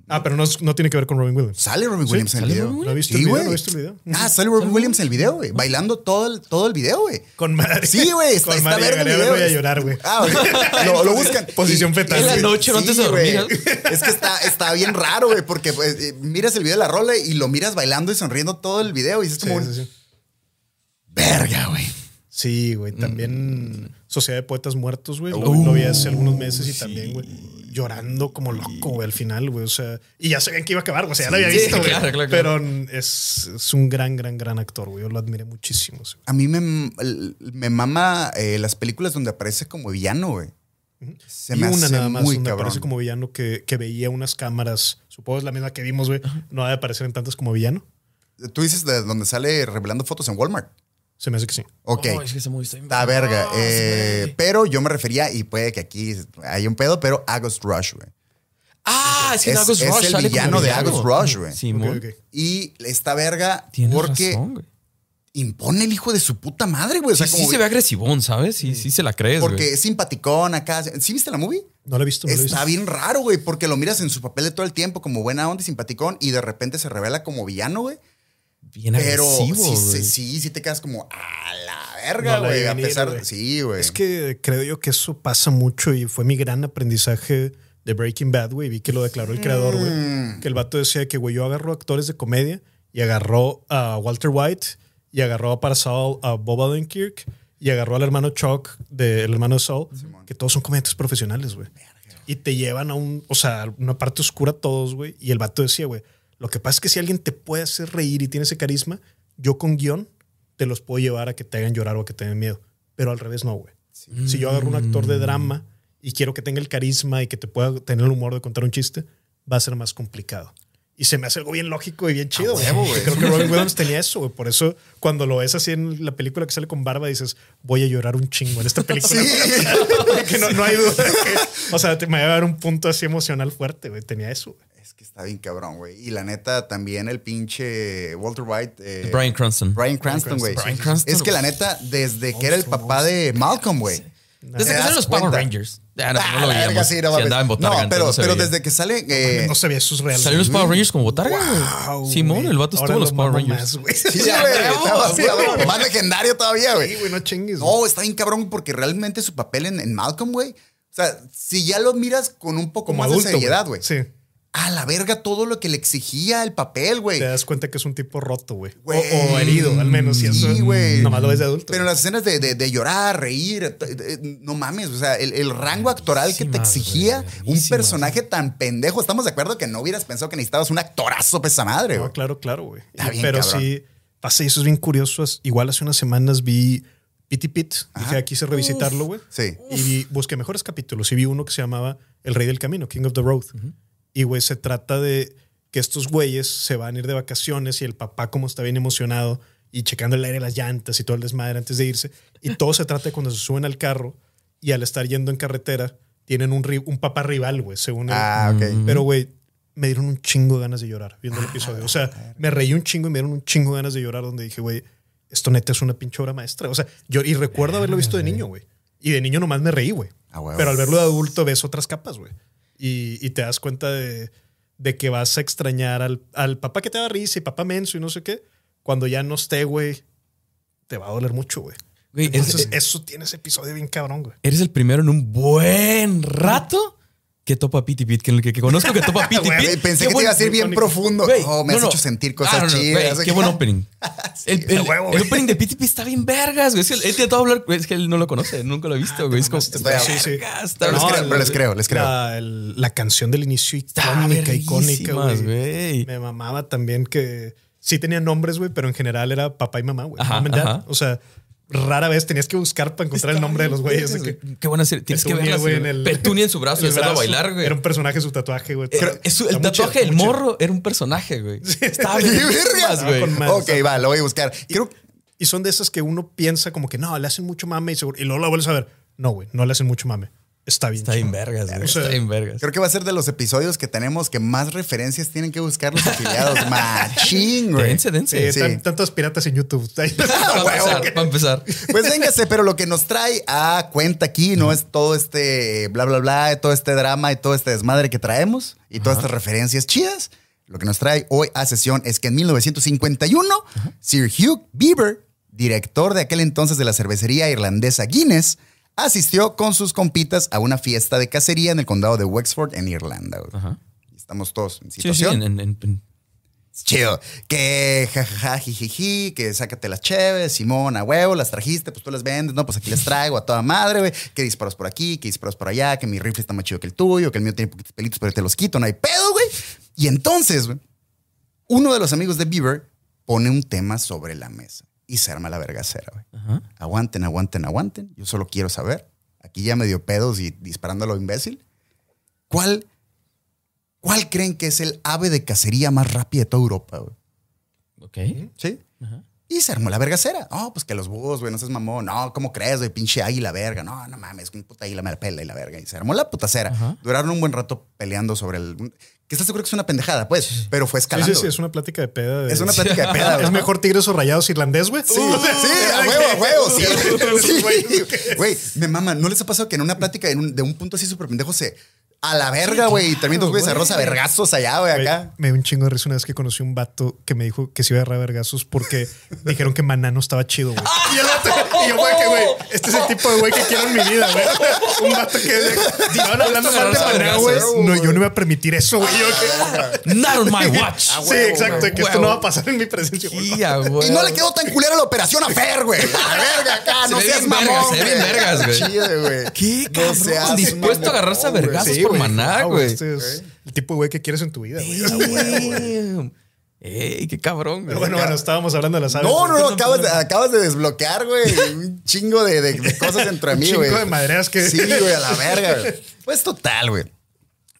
Ah, pero no, es- no tiene que ver con Robin Williams. Sale Robin Williams en el ¿Sale video. Robin ¿No Williams? viste Sí, el video? güey. ¿No viste el video? Ah, sale Robin Williams en el video, güey. Bailando todo el, todo el video, güey. Con madre. Sí, güey. Está, Con está madre. verga el llegaré a video. llorar, güey. Ah, güey. Lo, lo buscan. Posición Y- fetal. En la güey. noche, no antes de güey. dormir. Es que está, está bien raro, güey, porque pues, eh, miras el video de la rola y lo miras bailando y sonriendo todo el video y Sí, como, sí, sí. verga, güey. Sí, güey. También Sociedad de Poetas Muertos, güey. Uh, lo vi hace algunos meses y también, güey. Llorando como loco, güey, al final, güey. O sea, y ya sabían que iba a acabar, o sea, ya lo había visto, güey. claro, claro, Pero es, es un gran, gran, gran actor, güey. Yo lo admiré muchísimo. sí. A mí me, me mama eh, las películas donde aparece como villano, güey. Se y me una hace nada más muy donde cabrón. aparece como villano que, que veía unas cámaras. Supongo es la misma que vimos, güey. No ha de aparecer en tantas como villano. Tú dices de donde sale revelando fotos en Walmart. Se me hace que sí. Ok. Oh, es que está verga. Eh, sí. pero yo me refería, y puede que aquí hay un pedo, pero a Ghost Rush, güey. Ah, es que Es- August es Rush el sale como villano de villano. August Rush, güey. Simón. Ok, ok. Y esta verga, Tienes porque razón, impone el hijo de su puta madre, güey. O sea, sí, como, sí se ve agresivón, ¿sabes? Sí, sí se la crees, güey. porque es simpaticón acá. ¿Sí viste la movie? No lo he visto, no lo he visto. Está bien raro, güey, porque lo miras en su papel de todo el tiempo como buena onda y simpaticón y de repente se revela como villano, güey. Bien Pero agresivo, sí, güey. sí, sí, sí te quedas como a la verga, No güey. a pesar de. Sí, güey. Es que creo yo que eso pasa mucho y fue mi gran aprendizaje de Breaking Bad, güey. Vi que lo declaró el creador, güey. Mm. Que el vato decía que, güey, yo agarro actores de comedia y agarró a Walter White y agarró para Saul a Bob Odenkirk y agarró al hermano Chuck, de, el hermano de Saul, que todos son comediantes profesionales, güey. Y te llevan a un, o sea, una parte oscura todos, güey. Y el vato decía, güey, lo que pasa es que si alguien te puede hacer reír y tiene ese carisma, yo con guion te los puedo llevar a que te hagan llorar o a que te den miedo. Pero al revés no, güey. Si yo agarro un actor de drama y quiero que tenga el carisma y que te pueda tener el humor de contar un chiste, va a ser más complicado. Y se me hace algo bien lógico y bien chido. Creo que Robin Williams tenía eso, güey. Por eso, cuando lo ves así en la película que sale con barba, dices, voy a llorar un chingo en esta película. Porque no, no hay duda de que, o sea, te me va a dar un punto así emocional fuerte, güey. Tenía eso, güey. Es que está bien cabrón, güey. Y la neta, también el pinche Walter White. eh, Brian Cranston. Brian Cranston, güey. Brian Cranston, Es que la neta, desde que era el papá de Malcolm, güey. Desde ¿Te que salen los Power? Rangers. Ya, no, Ah, no lo la verga, veíamos. sí, Sí, no andaba en botarga. No, pero, pero veía. desde que sale. eh, no sabía sus reales. Salieron los Power Rangers como botarga, Wow, güey. Simón, el vato estuvo en los lo Power Rangers. más. Sí, Ya, güey. huevo. Más legendario todavía, güey. Sí, güey, no chingues. No, está bien cabrón porque realmente su papel en, en Malcolm, güey. O sea, si ya lo miras con un poco Como más adulto, de seriedad, güey. Sí. A la verga todo lo que le exigía el papel, güey. Te das cuenta que es un tipo roto, güey. O, herido, al menos. Y eso Sí, güey. nomás lo ves de adulto. Pero en las escenas de, de- de llorar, reír, no mames, o sea, el, el rango actoral que te exigía un personaje tan pendejo. Estamos de acuerdo que no hubieras pensado que necesitabas un actorazo para esa madre, güey. No, claro, claro, güey. Pero cabrón. sí, pasa y eso es bien curioso. Igual hace unas semanas vi Pity Pit. Dije, Ajá. "Ah, quise revisitarlo, güey. Sí. Y vi- busqué mejores capítulos y vi uno que se llamaba El Rey del Camino, King of the Road. Y, güey, se trata de que estos güeyes se van a ir de vacaciones y el papá, como está bien emocionado y checando el aire, las llantas y todo el desmadre antes de irse. Y todo se trata de cuando se suben al carro y al estar yendo en carretera, tienen un, papá rival, güey, según el- Ah, ok. pero, güey, me dieron un chingo de ganas de llorar viendo el episodio. O sea, me reí un chingo y me dieron un chingo de ganas de llorar donde dije, güey, esto neta es una pinche obra maestra. O sea, yo y recuerdo haberlo visto de niño, güey. Y de niño nomás me reí, güey. Ah. Pero al verlo de adulto ves otras capas, güey. Y, y te das cuenta de, de que vas a extrañar al, al papá que te da risa y papá menso y no sé qué. Cuando ya no esté, güey, te va a doler mucho, güey. Eso tiene ese episodio bien cabrón, güey. eres el primero en un buen rato que topa a Pity Pit, que, que, que conozco que topa Güey, Pit. Pensé que te iba a decir bien profundo. Güey, oh, me no, has no. hecho sentir cosas Ah, no, chidas. qué buen opening. El, el- huevo, opening de Pity Pit está bien vergas, güey. Es que él, él intentó hablar, güey, es que él no lo conoce, nunca lo ha visto, güey. Es como, Está- sí, sí. vergas, está Pero les creo, el- pero les creo, les creo. La, el- la canción del inicio icónica, icónica, güey. Me mamaba también que sí tenía nombres, güey, pero en general era papá y mamá, güey. Ajá, Mom and dad. ajá. O sea, rara vez tenías que buscar para encontrar el nombre de los güeyes. que- Qué buena serie. Tienes que verla. güey, en el- Petunia en su brazo, en el brazo. bailar, güey. Era un personaje su tatuaje, güey. Era- es su- el tatuaje del morro era un personaje, güey. Estaba ¡Qué verguísimas, verga! güey. con más. Ok, va, lo voy a buscar. Creo Y son de esas que uno piensa como que no, le hacen mucho mame y, seguro, y luego la vuelves a ver. No, güey, no le hacen mucho mame. Está bien. Está bien vergas, güey. O sea, Está bien vergas. Creo que va a ser de los episodios que tenemos que más referencias tienen que buscar los afiliados. Machín, güey. Dense, dense. Sí, tantos piratas en YouTube. Para empezar, para empezar. Pues véngase, pero lo que nos trae a cuenta aquí no es todo este bla, bla, bla, todo este drama y todo este desmadre que traemos y todas estas referencias chidas. Lo que nos trae hoy a sesión es que en 1951, Sir Hugh Beaver, director de aquel entonces de la cervecería irlandesa Guinness, asistió con sus compitas a una fiesta de cacería en el condado de Wexford, en Irlanda. Ajá. Estamos todos en Sí, sí, situación. en, en- en- Chido. Que jajaja, jijiji, que sácate las cheves, Simón, a huevo, las trajiste, pues tú las vendes, no, pues aquí les traigo a toda madre, güey. Que disparos por aquí, que disparos por allá, que mi rifle está más chido que el tuyo, que el mío tiene poquitos pelitos, pero te los quito, no hay pedo, güey. Y entonces, güey, uno de los amigos de Bieber pone un tema sobre la mesa y se arma la vergacera, güey. Aguanten, aguanten, aguanten. Yo solo quiero saber, aquí ya me dio pedos y disparando a lo imbécil, ¿cuál, ¿cuál creen que es el ave de cacería más rápida de toda Europa, güey? Ok. ¿Sí? Ajá. Y se armó la vergacera. No, pues que los búhos, güey, no seas mamón. No, ¿cómo crees, güey? Pinche águila verga. No, no mames, un puta águila me la pela y la verga. Y se armó la putacera. Ajá. Duraron un buen rato peleando sobre el. Que estás seguro que es una pendejada, pues, pero fue Sí, escalando. sí, sí, es una plática de peda. de- Es una plática de peda, güey. Es mejor tigres o rayados irlandés, güey. Sí, sí, a huevo, a huevo, sí. Sí, güey. Sí. Me mama, ¿no les ha pasado que en una plática en un- de un punto así súper pendejo se a la verga, güey, y terminan dos güeyes a rosa vergazos allá, güey, acá? Me dio un chingo de risa una vez que conocí un vato que me dijo que se iba a agarrar vergazos porque dijeron que Maná no estaba chido, güey. Y, el vato- y yo, güey, que güey, este es el tipo de güey que quiero en mi vida, güey. Un vato que van hablando mal de Maná, güey. No, yo no voy a permitir eso, güey. Yo que- Not on my watch. Ah, Sí, huevo, exacto, que esto no va a pasar en mi presencia. Y, no le quedó tan culera la operación a Fer, güey. A la verga acá, Se no seas mamón. vergas, se ve bien güey. vergas, güey. Chido, güey. ¿Qué, No cabrón? seas Dispuesto a agarrarse a vergazos Sí, por maná, güey. Este es el tipo de güey que quieres en tu vida, güey. Ey, qué cabrón, güey. Bueno, bueno, estábamos hablando de las aves. No, no, no, acabas de, perdón. acabas de desbloquear, güey, un chingo de, de- de cosas dentro de Un mí, chingo güey. de madreas que- Sí, güey, a la verga, güey. Pues total, güey.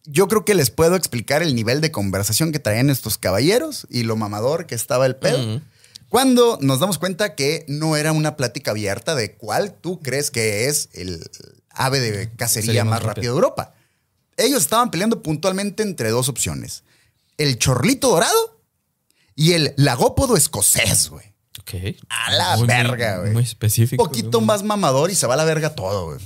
Yo creo que les puedo explicar el nivel de conversación que traían estos caballeros y lo mamador que estaba el pedo. Cuando nos damos cuenta que no era una plática abierta de cuál tú crees que es el ave de cacería más más rápido de Europa. Ellos estaban peleando puntualmente entre dos opciones. El chorlito dorado y el lagópodo escocés, güey. Ok. A la Muy, verga, güey. Muy específico. Un poquito más mamador y se va a la verga todo, güey.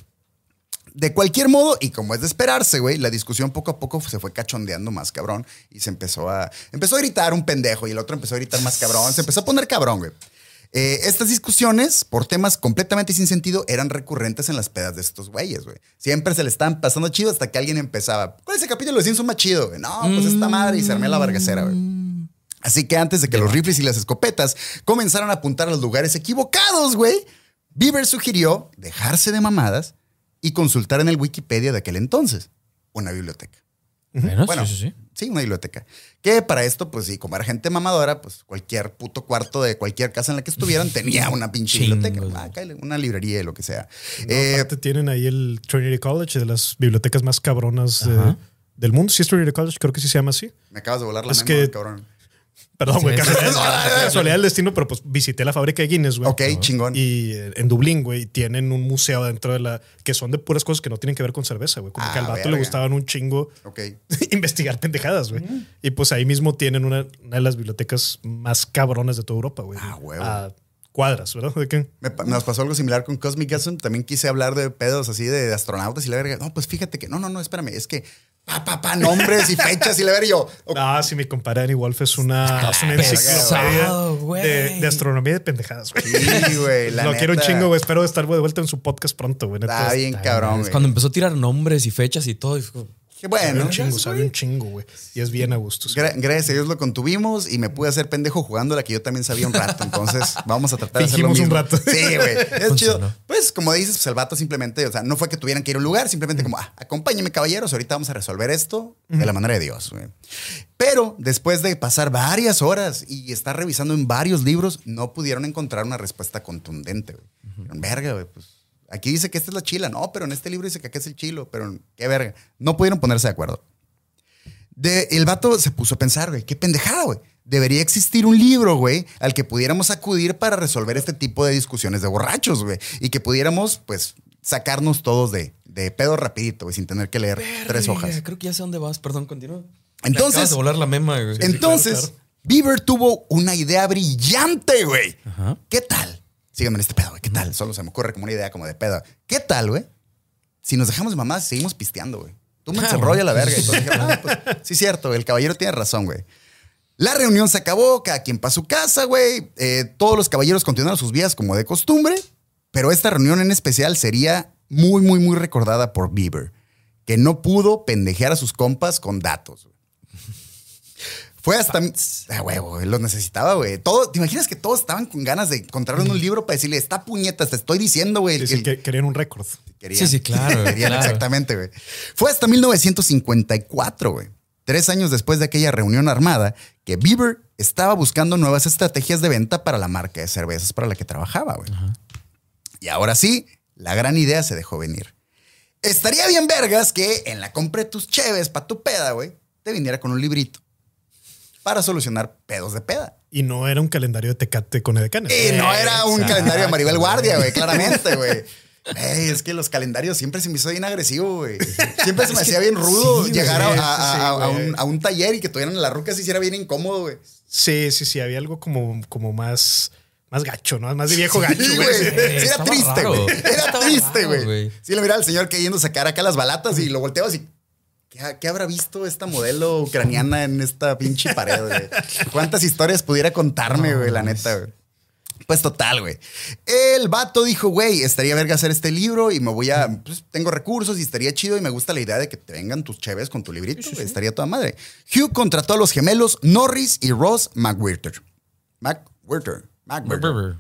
De cualquier modo, y como es de esperarse, güey, la discusión poco a poco se fue cachondeando más cabrón y se empezó a. Empezó a gritar un pendejo y el otro empezó a gritar más cabrón. Se empezó a poner cabrón, güey. Eh, estas discusiones por temas completamente sin sentido eran recurrentes en las pedas de estos güeyes, güey. Siempre se le estaban pasando chido hasta que alguien empezaba. ¿Cuál es el capítulo de Simpson más chido, güey? No, pues esta madre y se armé la vergacera, güey. Así que antes de que los rifles y las escopetas comenzaran a apuntar a los lugares equivocados, güey, Bieber sugirió dejarse de mamadas y consultar en el Wikipedia de aquel entonces una biblioteca. Bueno, Bueno, sí, sí, sí. Sí, una biblioteca. Que para esto, pues sí, como era gente mamadora, pues cualquier puto cuarto de cualquier casa en la que estuvieran tenía una pinche biblioteca. Ah, una librería y lo que sea. No, Eh, aparte tienen ahí el Trinity College, de las bibliotecas más cabronas del mundo. Sí, es Trinity College, creo que sí se llama así. me acabas de volar la es memo, que- cabrón. Perdón, güey, Sí, casualidad, del destino, pero pues visité la fábrica de Guinness, güey. Ok, chingón. Y eh, en Dublín, güey, tienen un museo dentro de la. que son de puras cosas que no tienen que ver con cerveza, güey. Como Ah, que al vato verga. le gustaban un chingo investigar pendejadas, güey. Y pues ahí mismo tienen una, una de las bibliotecas más cabronas de toda Europa, güey. Ah, huevo. Cuadras, ¿verdad? ¿De qué? Me, nos pasó algo similar con Cosmic Gasm. También quise hablar de pedos así de astronautas y la verga. No, pues fíjate que no, no, no, espérame. Es que pa, pa, pa, nombres y fechas y la verga. Y yo, ok, Ah, sí, mi compadre Danny Wolf es una, es una enciclopedia de, de astronomía y de pendejadas, güey. Sí, güey, Lo quiero un chingo, güey. Espero estar de vuelta en su podcast pronto, güey. Está bien cabrón, Es güey. cuando empezó a tirar nombres y fechas y todo. y fue como, Qué bueno. un chingo, sabe un chingo, güey. Y es bien a gusto. Gra- gracias a Dios lo contuvimos y me pude hacer pendejo jugando la que yo también sabía un rato. Entonces vamos a tratar de hacerlo Fingimos un mismo. rato. Sí, güey. Es chido. Pues como dices, pues el vato simplemente, o sea, no fue que tuvieran que ir a un lugar, simplemente como, ah, acompáñenme caballeros, ahorita vamos a resolver esto de la manera de Dios, güey. Pero después de pasar varias horas y estar revisando en varios libros, no pudieron encontrar una respuesta contundente, güey. Dijeron, Verga, güey, pues aquí dice que esta es la chila, no, pero en este libro dice que acá es el chilo, pero qué verga. No pudieron ponerse de acuerdo. De, el vato se puso a pensar, güey, qué pendejada, güey. Debería existir un libro, güey, al que pudiéramos acudir para resolver este tipo de discusiones de borrachos, güey. Y que pudiéramos, pues, sacarnos todos de, de pedo rapidito, güey, sin tener que leer tres "Verga, hojas. Creo que ya sé dónde vas. Perdón, continúa. Entonces- de volar la mema, güey. Entonces, claro, claro. Bieber tuvo una idea brillante, güey. Ajá. ¿Qué tal? Síganme en este pedo, güey. ¿Qué tal? Solo se me ocurre como una idea como de pedo. ¿Qué tal, güey? Si nos dejamos de mamás, seguimos pisteando, güey. Tú me Ah, encerrolla la verga. Y todos dijeron, "Ah, pues, sí, cierto, el caballero tiene razón, güey. La reunión se acabó, cada quien para su casa, güey. Eh, todos los caballeros continuaron sus vidas como de costumbre, pero esta reunión en especial sería muy, muy, muy recordada por Bieber, que no pudo pendejear a sus compas con datos. güey. Fue hasta... Ah, huevo, güey, los necesitaba, güey. Todo, ¿Te imaginas que todos estaban con ganas de encontrarle en un libro para decirle, está puñetas, te estoy diciendo, güey. Sí, sí, el- que querían un récord. Querían. Sí, sí, claro, Querían, claro. exactamente, güey. Fue hasta 1954, güey. Tres años después de aquella reunión armada, que Bieber estaba buscando nuevas estrategias de venta para la marca de cervezas para la que trabajaba, güey. Y ahora sí, la gran idea se dejó venir. Estaría bien vergas que en la compra de tus cheves para tu peda, güey, te viniera con un librito. Para solucionar pedos de peda. Y no era un calendario de Tecate con edecanes. Y no era un Exacto. calendario de Maribel Guardia, güey, claramente, güey. Ey, es que los calendarios siempre se me hizo bien agresivo, güey. Siempre se me hacía bien rudo sí, llegar a, güey, a- a- sí, a güey. un, a un taller y que tuvieran la ruca se hiciera bien incómodo, güey. Sí, sí, sí. Había algo como, como más, más gacho, ¿no? Más de viejo gacho, Sí, güey. güey. Sí. Sí, era triste, raro. güey. Era triste, raro, güey. güey. Sí, le miraba al señor que yendo a sacar acá las balatas y lo volteabas y. ¿Qué, ha- qué habrá visto esta modelo ucraniana en esta pinche pared, güey? ¿Cuántas historias pudiera contarme, güey, la neta, güey? Pues total, güey. El vato dijo, güey, estaría verga hacer este libro y me voy a. Pues tengo recursos y estaría chido y me gusta la idea de que te vengan tus cheves con tu librito. Estaría toda madre. Hugh contrató a los gemelos Norris y Ross McWhirter. McWhirter. McWhirter.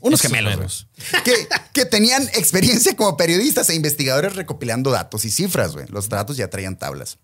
Unos gemelos. Que, que tenían experiencia como periodistas e investigadores recopilando datos y cifras, güey. Los datos ya traían tablas.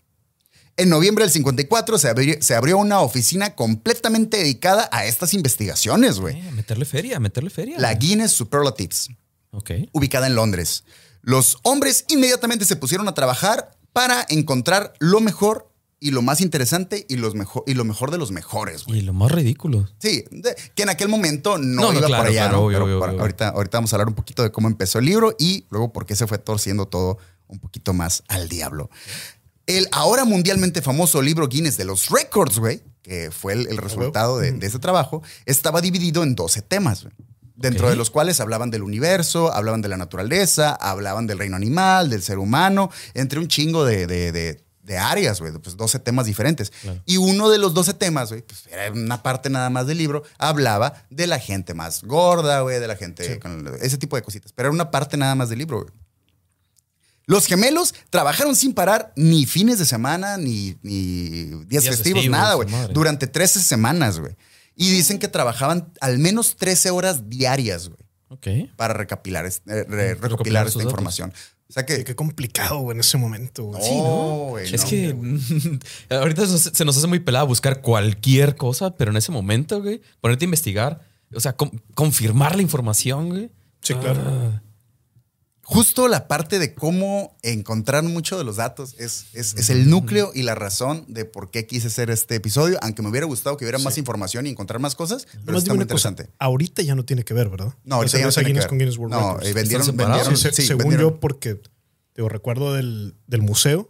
En noviembre del 54 se abrió, se abrió una oficina completamente dedicada a estas investigaciones, güey. Eh, a meterle feria, a meterle feria. La Guinness Superlatives, Ok. ubicada en Londres. Los hombres inmediatamente se pusieron a trabajar para encontrar lo mejor y lo más interesante y, los mejor, y lo mejor de los mejores, güey. Y lo más ridículo. Sí, de- que en aquel momento no, No, no, iba claro, por allá. claro, ¿no? obvio, Pero obvio, por- obvio. Ahorita, ahorita vamos a hablar un poquito de cómo empezó el libro y luego por qué se fue torciendo todo un poquito más al diablo. El ahora mundialmente famoso libro Guinness de los Records, güey, que fue el, el resultado de, de ese trabajo, estaba dividido en 12 temas, güey. Dentro de los cuales hablaban del universo, hablaban de la naturaleza, hablaban del reino animal, del ser humano, entre un chingo de, de- de- de áreas, güey, pues 12 temas diferentes. Claro. Y uno de los 12 temas, güey, pues era una parte nada más del libro, hablaba de la gente más gorda, güey, de la gente con ese tipo de cositas. Pero era una parte nada más del libro, güey. Los gemelos trabajaron sin parar ni fines de semana, ni, ni días, Días festivos, festivos, nada, güey. Durante 13 semanas, güey. Y dicen que trabajaban al menos 13 horas diarias, güey, Ok. para recapilar, eh, re- Recopilar esta datos. información. O sea que... Qué complicado, güey, en ese momento, güey. Sí, no, güey, Es no, que güey. ahorita se nos hace muy pelada buscar cualquier cosa, pero en ese momento, güey, ponerte a investigar, o sea, confirmar la información, güey. Sí, claro. Ah, Justo la parte de cómo encontrar mucho de los datos es, es, es el núcleo y la razón de por qué quise hacer este episodio, aunque me hubiera gustado que hubiera más información y encontrar más cosas, pero Nomás está muy cosa, interesante. Ahorita ya no tiene que ver, ¿verdad? No, ahorita ya no que Guinness ver. con Guinness World No, Records. eh, vendieron, vendieron- Sí, sí, según vendieron. yo, porque digo, recuerdo del, del museo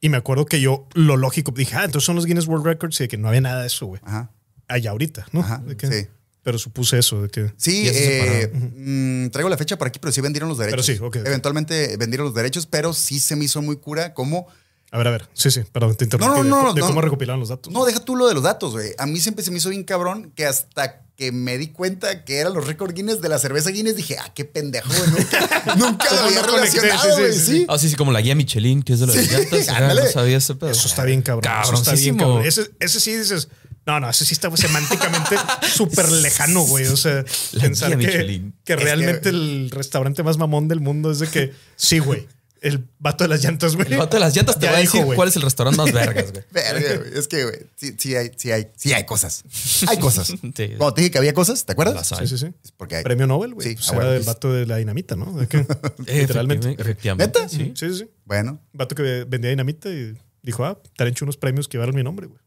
y me acuerdo que yo lo lógico dije, ah, entonces son los Guinness World Records y de que no había nada de eso, güey. Ajá. Allá ahorita, ¿no? Ajá, que- sí. Pero supuse eso, de que. Sí, eh, mm, traigo la fecha por aquí, pero sí vendieron los derechos. Pero sí, ok. Eventualmente vendieron los derechos, pero sí se me hizo muy cura como... A ver, a ver. Sí, sí, perdón, te interrumpí. No, no, de- no, de, no. cómo recopilaron los datos. No, deja tú lo de los datos, güey. A mí siempre se me hizo bien cabrón que hasta que me di cuenta que eran los récord Guinness de la cerveza Guinness, dije, ah, qué pendejo, güey. Nunca, nunca lo ¿Cómo había relacionado, Sí, sí, güey. sí, Sí, sí. Ah, sí, sí, como la guía Michelin, que es de las Sí, llantas. Ándale. no sabía ese pedo. Eso está bien cabrón. Eso está bien cabrón. Ese, ese sí dices. No, no, ese sí está semánticamente súper lejano, güey. O sea, La pensar que, que Es que- realmente el restaurante más mamón del mundo es de que sí, güey. El vato de las llantas, güey. El vato de las llantas te va a decir güey. cuál es el restaurante más vergas, güey. Verga, güey. Es que, güey, sí, sí hay, sí hay, sí hay cosas. Hay cosas. Sí. Cuando te dije que había cosas, ¿te acuerdas? Las hay. Sí, sí, sí. Es porque hay. Premio Nobel, güey. Sí, pues ah, era bueno, del pues- vato de la dinamita, ¿no? Que, literalmente. Efectivamente. ¿Neta? Sí. Sí, sí, sí. Bueno, Vato que vendía dinamita y dijo, ah, te han hecho unos premios que llevaron mi nombre, güey.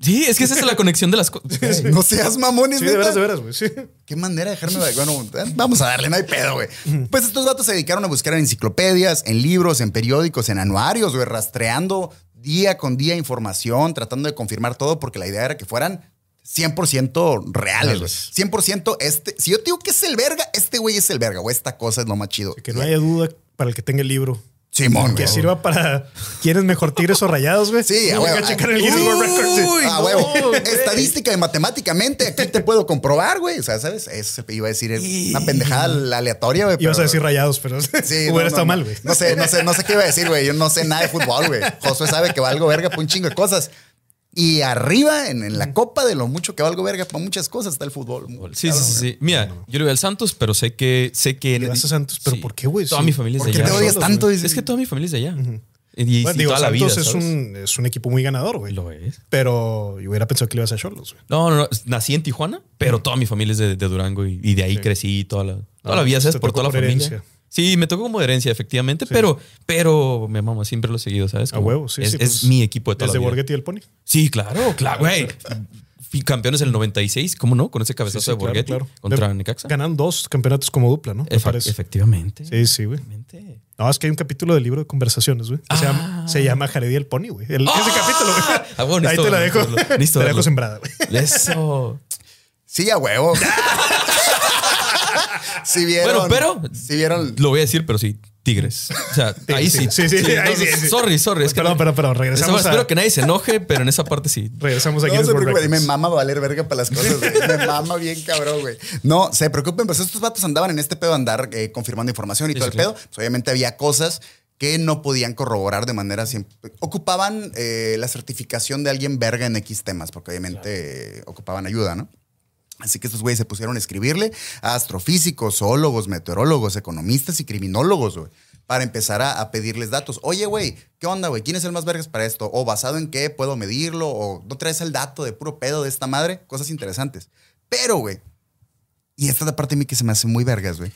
Sí, es que esa es la conexión de las cosas. no seas mamones, Sí, de veras, de veras, güey. Sí. Qué manera de dejarme. Bueno, eh, vamos a darle, no hay pedo, güey. Pues estos vatos se dedicaron a buscar en enciclopedias, en libros, en periódicos, en anuarios, güey, rastreando día con día información, tratando de confirmar todo, porque la idea era que fueran 100% reales, güey. Reales. 100% este. Si yo te digo que es el verga, este güey es el verga, o esta cosa es lo más chido. Que no haya duda para el que tenga el libro. Simón, Que güey. sirva para. ¿Quieres mejor tigres o rayados, güey? Sí, a Nunca huevo. checar el Guinness World Records. Ah, huevo. Estadística y matemáticamente aquí te puedo comprobar, güey. O sea, ¿sabes? Eso iba a decir es una pendejada aleatoria, güey. Ibas a decir rayados, pero Sí, hubiera no, estado no. mal, güey. No sé, no sé, no sé qué iba a decir, güey. Yo no sé nada de fútbol, güey. Josué sabe que valgo verga para un chingo de cosas. Y arriba, en, en la copa de lo mucho que valgo verga para muchas cosas, está el fútbol. Sí, sí, sí, sí. Mira, yo le voy al Santos, pero sé que sé que Le vas a Santos, pero Sí. ¿por qué, güey? Toda Sí. mi familia es ¿Por de qué allá. te odias tanto? Es que toda mi familia es de allá. Y, y Bueno, digo, toda la Santos vida, es, un, es un equipo muy ganador, güey. Lo es. Pero yo hubiera pensado que le ibas a Cholos, güey. No, no, no. Nací en Tijuana, pero toda mi familia es de, de Durango y, y de ahí crecí toda la, toda la vida, ¿sabes? Por toda la familia. herencia. Sí, me tocó como herencia, efectivamente, pero, pero me mama, siempre lo he seguido, ¿sabes? A huevo, sí, es, sí, es pues, mi equipo de toda Desde la vida. Borghetti y el Pony. Sí, claro, claro, güey. Campeones del 96, ¿cómo no? Con ese cabezazo Sí, sí, de Borghetti claro. contra Le- Necaxa. Ganan dos campeonatos como dupla, ¿no? Parece. efectivamente. Sí, sí, güey. No, es que hay un capítulo del libro de conversaciones, güey. Se, llama, Ah. se llama Jared y el Pony, güey. El- Ese capítulo, güey. Ah, bueno, Ahí te la dejo. Te la dejo sembrada, güey. Eso. Sí, a huevo. Si vieron. Bueno, pero- Si vieron. Lo voy a decir, pero sí, Tigres. O sea, ahí sí. sí, sí, sí, ahí no. Sorry, sorry. Es que Perdón, no- perdón, perdón. Eso, Regresamos a, espero que nadie se enoje, pero en esa parte sí. regresamos a No se preocupen, me mama valer verga para las cosas, güey. Me mama bien cabrón, güey. No, se preocupen, pues estos vatos andaban en este pedo andar eh, confirmando información y Sí, todo sí, el pedo. Pues obviamente había cosas que no podían corroborar de manera siempre. Ocupaban eh, la certificación de alguien verga en X temas, porque obviamente eh, ocupaban ayuda, ¿no? Así que estos güeyes se pusieron a escribirle a astrofísicos, zoólogos, meteorólogos, economistas y criminólogos, güey, para empezar a, pedirles datos. Oye, güey, ¿qué onda, güey? ¿Quién es el más vergas para esto? ¿O basado en qué puedo medirlo? ¿O no traes el dato de puro pedo de esta madre? Cosas interesantes. Pero, güey, y esta es la parte de mí que se me hace muy vergas, güey.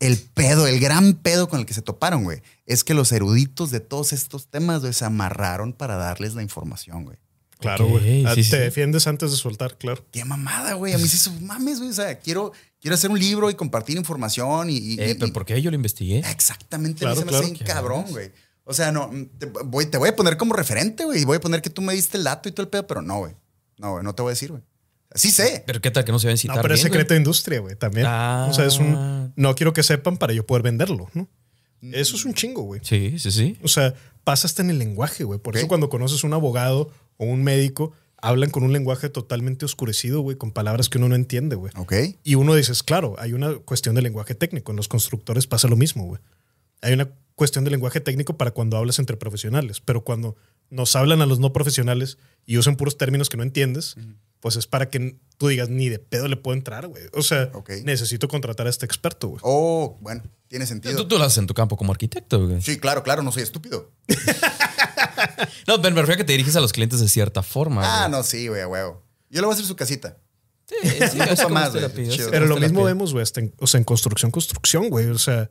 El pedo, el gran pedo con el que se toparon, güey, es que los eruditos de todos estos temas, güey, se amarraron para darles la información, güey. Claro, güey. Ah, sí, te sí. defiendes antes de soltar, claro. Qué mamada, güey. A mí eso, mames, güey. O sea, quiero, quiero hacer un libro y compartir información y. y- Eh, y- pero ¿por qué yo lo investigué? Exactamente, Claro, a mí se me claro. hace bien cabrón, güey. O sea, no, te voy, te voy a poner como referente, güey. y Voy a poner que tú me diste el dato y todo el pedo, pero no, güey. No, güey, no te voy a decir, güey. Sí sé. Pero qué tal que no se vayan a citar No, pero es secreto güey? de industria, güey, también. Ah. O sea, es un. No quiero que sepan para yo poder venderlo, ¿no? Eso es un chingo, güey. Sí, sí, sí. O sea, pasa hasta en el lenguaje, güey. Por eso cuando conoces un abogado o un médico, hablan con un lenguaje totalmente oscurecido, güey, con palabras que uno no entiende, güey. Ok. Y uno dices, claro, hay una cuestión de lenguaje técnico. En los constructores pasa lo mismo, güey. Hay una cuestión de lenguaje técnico para cuando hablas entre profesionales, pero cuando nos hablan a los no profesionales y usan puros términos que no entiendes, pues es para que tú digas, ni de pedo le puedo entrar, güey. O sea, necesito contratar a este experto, güey. Oh, bueno, tiene sentido. Tú, tú lo haces en tu campo como arquitecto, güey. Sí, claro, claro, no soy estúpido. No, pero me refiero a que te diriges a los clientes de cierta forma. Ah, güey. no, sí, güey, a huevo. Yo le voy a hacer su casita. Sí, sí, No es más, güey. Chido. Pero lo mismo vemos, güey, en, o sea, en construcción, construcción, güey. O sea,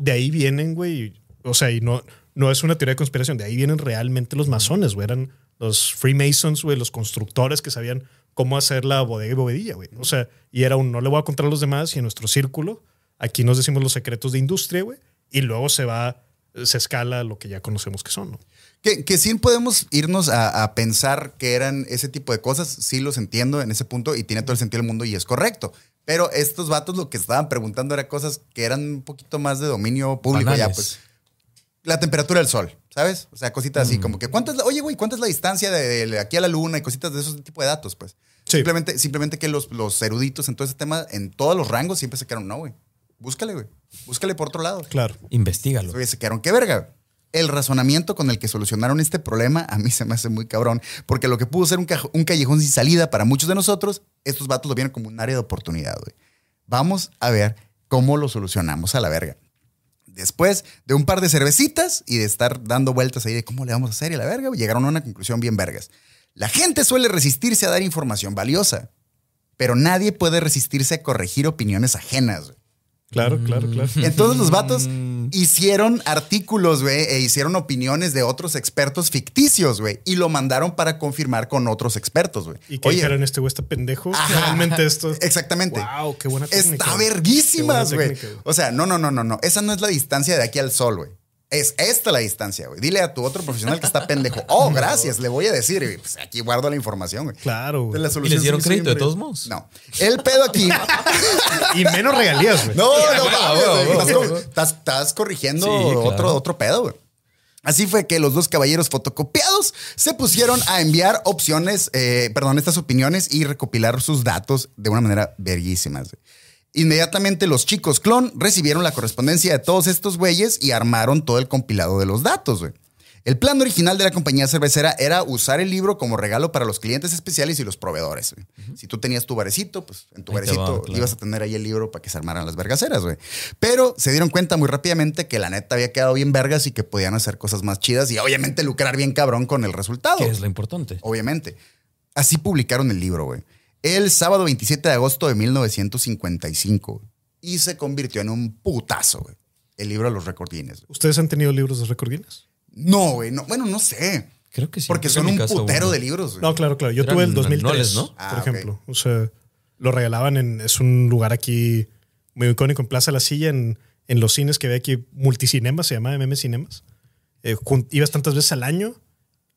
de ahí vienen, güey. O sea, y no, no es una teoría de conspiración, de ahí vienen realmente los masones, güey. Eran los Freemasons, güey, los constructores que sabían cómo hacer la bodega y bovedilla, güey. O sea, y era un no le voy a contar a los demás y en nuestro círculo, aquí nos decimos los secretos de industria, güey. Y luego se va, se escala lo que ya conocemos que son, ¿no? Que, que sí podemos irnos a, a pensar que eran ese tipo de cosas, sí los entiendo en ese punto y tiene todo el sentido del mundo y es correcto. Pero estos vatos lo que estaban preguntando era cosas que eran un poquito más de dominio público ya, pues. La temperatura del sol, ¿sabes? O sea, cositas Mm. así como que, ¿cuánto es la, oye, güey, ¿cuánta es la distancia de, de aquí a la luna y cositas de esos tipo de datos, pues? Sí. Simplemente, simplemente que los, los eruditos en todo ese tema, en todos los rangos, siempre se quedaron, no, güey. Búscale, güey. Búscale por otro lado. Claro. Investígalo. Oye, se quedaron, qué verga. El razonamiento con el que solucionaron este problema a mí se me hace muy cabrón, porque lo que pudo ser un, caj- un callejón sin salida para muchos de nosotros, estos vatos lo vieron como un área de oportunidad, güey. Vamos a ver cómo lo solucionamos a la verga. Después de un par de cervecitas y de estar dando vueltas ahí de cómo le vamos a hacer y la verga, llegaron a una conclusión bien vergas. La gente suele resistirse a dar información valiosa, pero nadie puede resistirse a corregir opiniones ajenas. Claro, claro, claro. Entonces los vatos hicieron artículos, güey, e hicieron opiniones de otros expertos ficticios, güey, y lo mandaron para confirmar con otros expertos, güey. Y que dijeron, este güey está pendejo. Ajá. Realmente esto. Exactamente. Wow, qué buena técnica. Está güey. verguísimas, Qué buena güey. técnica, O sea, no, no, no, no, no. Esa no es la distancia de aquí al sol, güey. Es esta la distancia, güey. Dile a tu otro profesional que está pendejo. Oh, gracias, le voy a decir. Y, pues aquí guardo la información, güey. Claro, güey. Entonces, la ¿Y solución les dieron crédito de todos modos? No. El pedo aquí. Y menos regalías, güey. No, no, huevo, Estás, corrigiendo Sí, claro. otro, otro pedo, güey. Así fue que los dos caballeros fotocopiados se pusieron a enviar opciones, eh, perdón, estas opiniones y recopilar sus datos de una manera verguísimas. güey. Inmediatamente los chicos clon recibieron la correspondencia de todos estos güeyes y armaron todo el compilado de los datos, güey. El plan original de la compañía cervecera era usar el libro como regalo para los clientes especiales y los proveedores. Si tú tenías tu barecito, pues en tu Ahí barecito va, claro. ibas a tener ahí el libro para que se armaran las vergaceras, güey. Pero se dieron cuenta muy rápidamente que la neta había quedado bien vergas y que podían hacer cosas más chidas y obviamente lucrar bien cabrón con el resultado. ¿Qué es lo importante? Obviamente. Así publicaron el libro, güey. El sábado 27 de agosto de 1955. güey. Y se convirtió en un putazo, güey. el libro de los récord Guinness. ¿Ustedes han tenido libros de récord Guinness? No, güey, no, bueno, no sé. Creo que sí. Porque son un mi casa putero uno. de libros. güey. No, claro, claro. Yo Eran tuve el 2003, anuales, ¿no? por Ah, ejemplo. O sea, lo regalaban en... Es un lugar aquí muy icónico en Plaza La Silla, en, en los cines que ve aquí, Multicinemas, se llama MM Cinemas. Eh, ibas tantas veces al año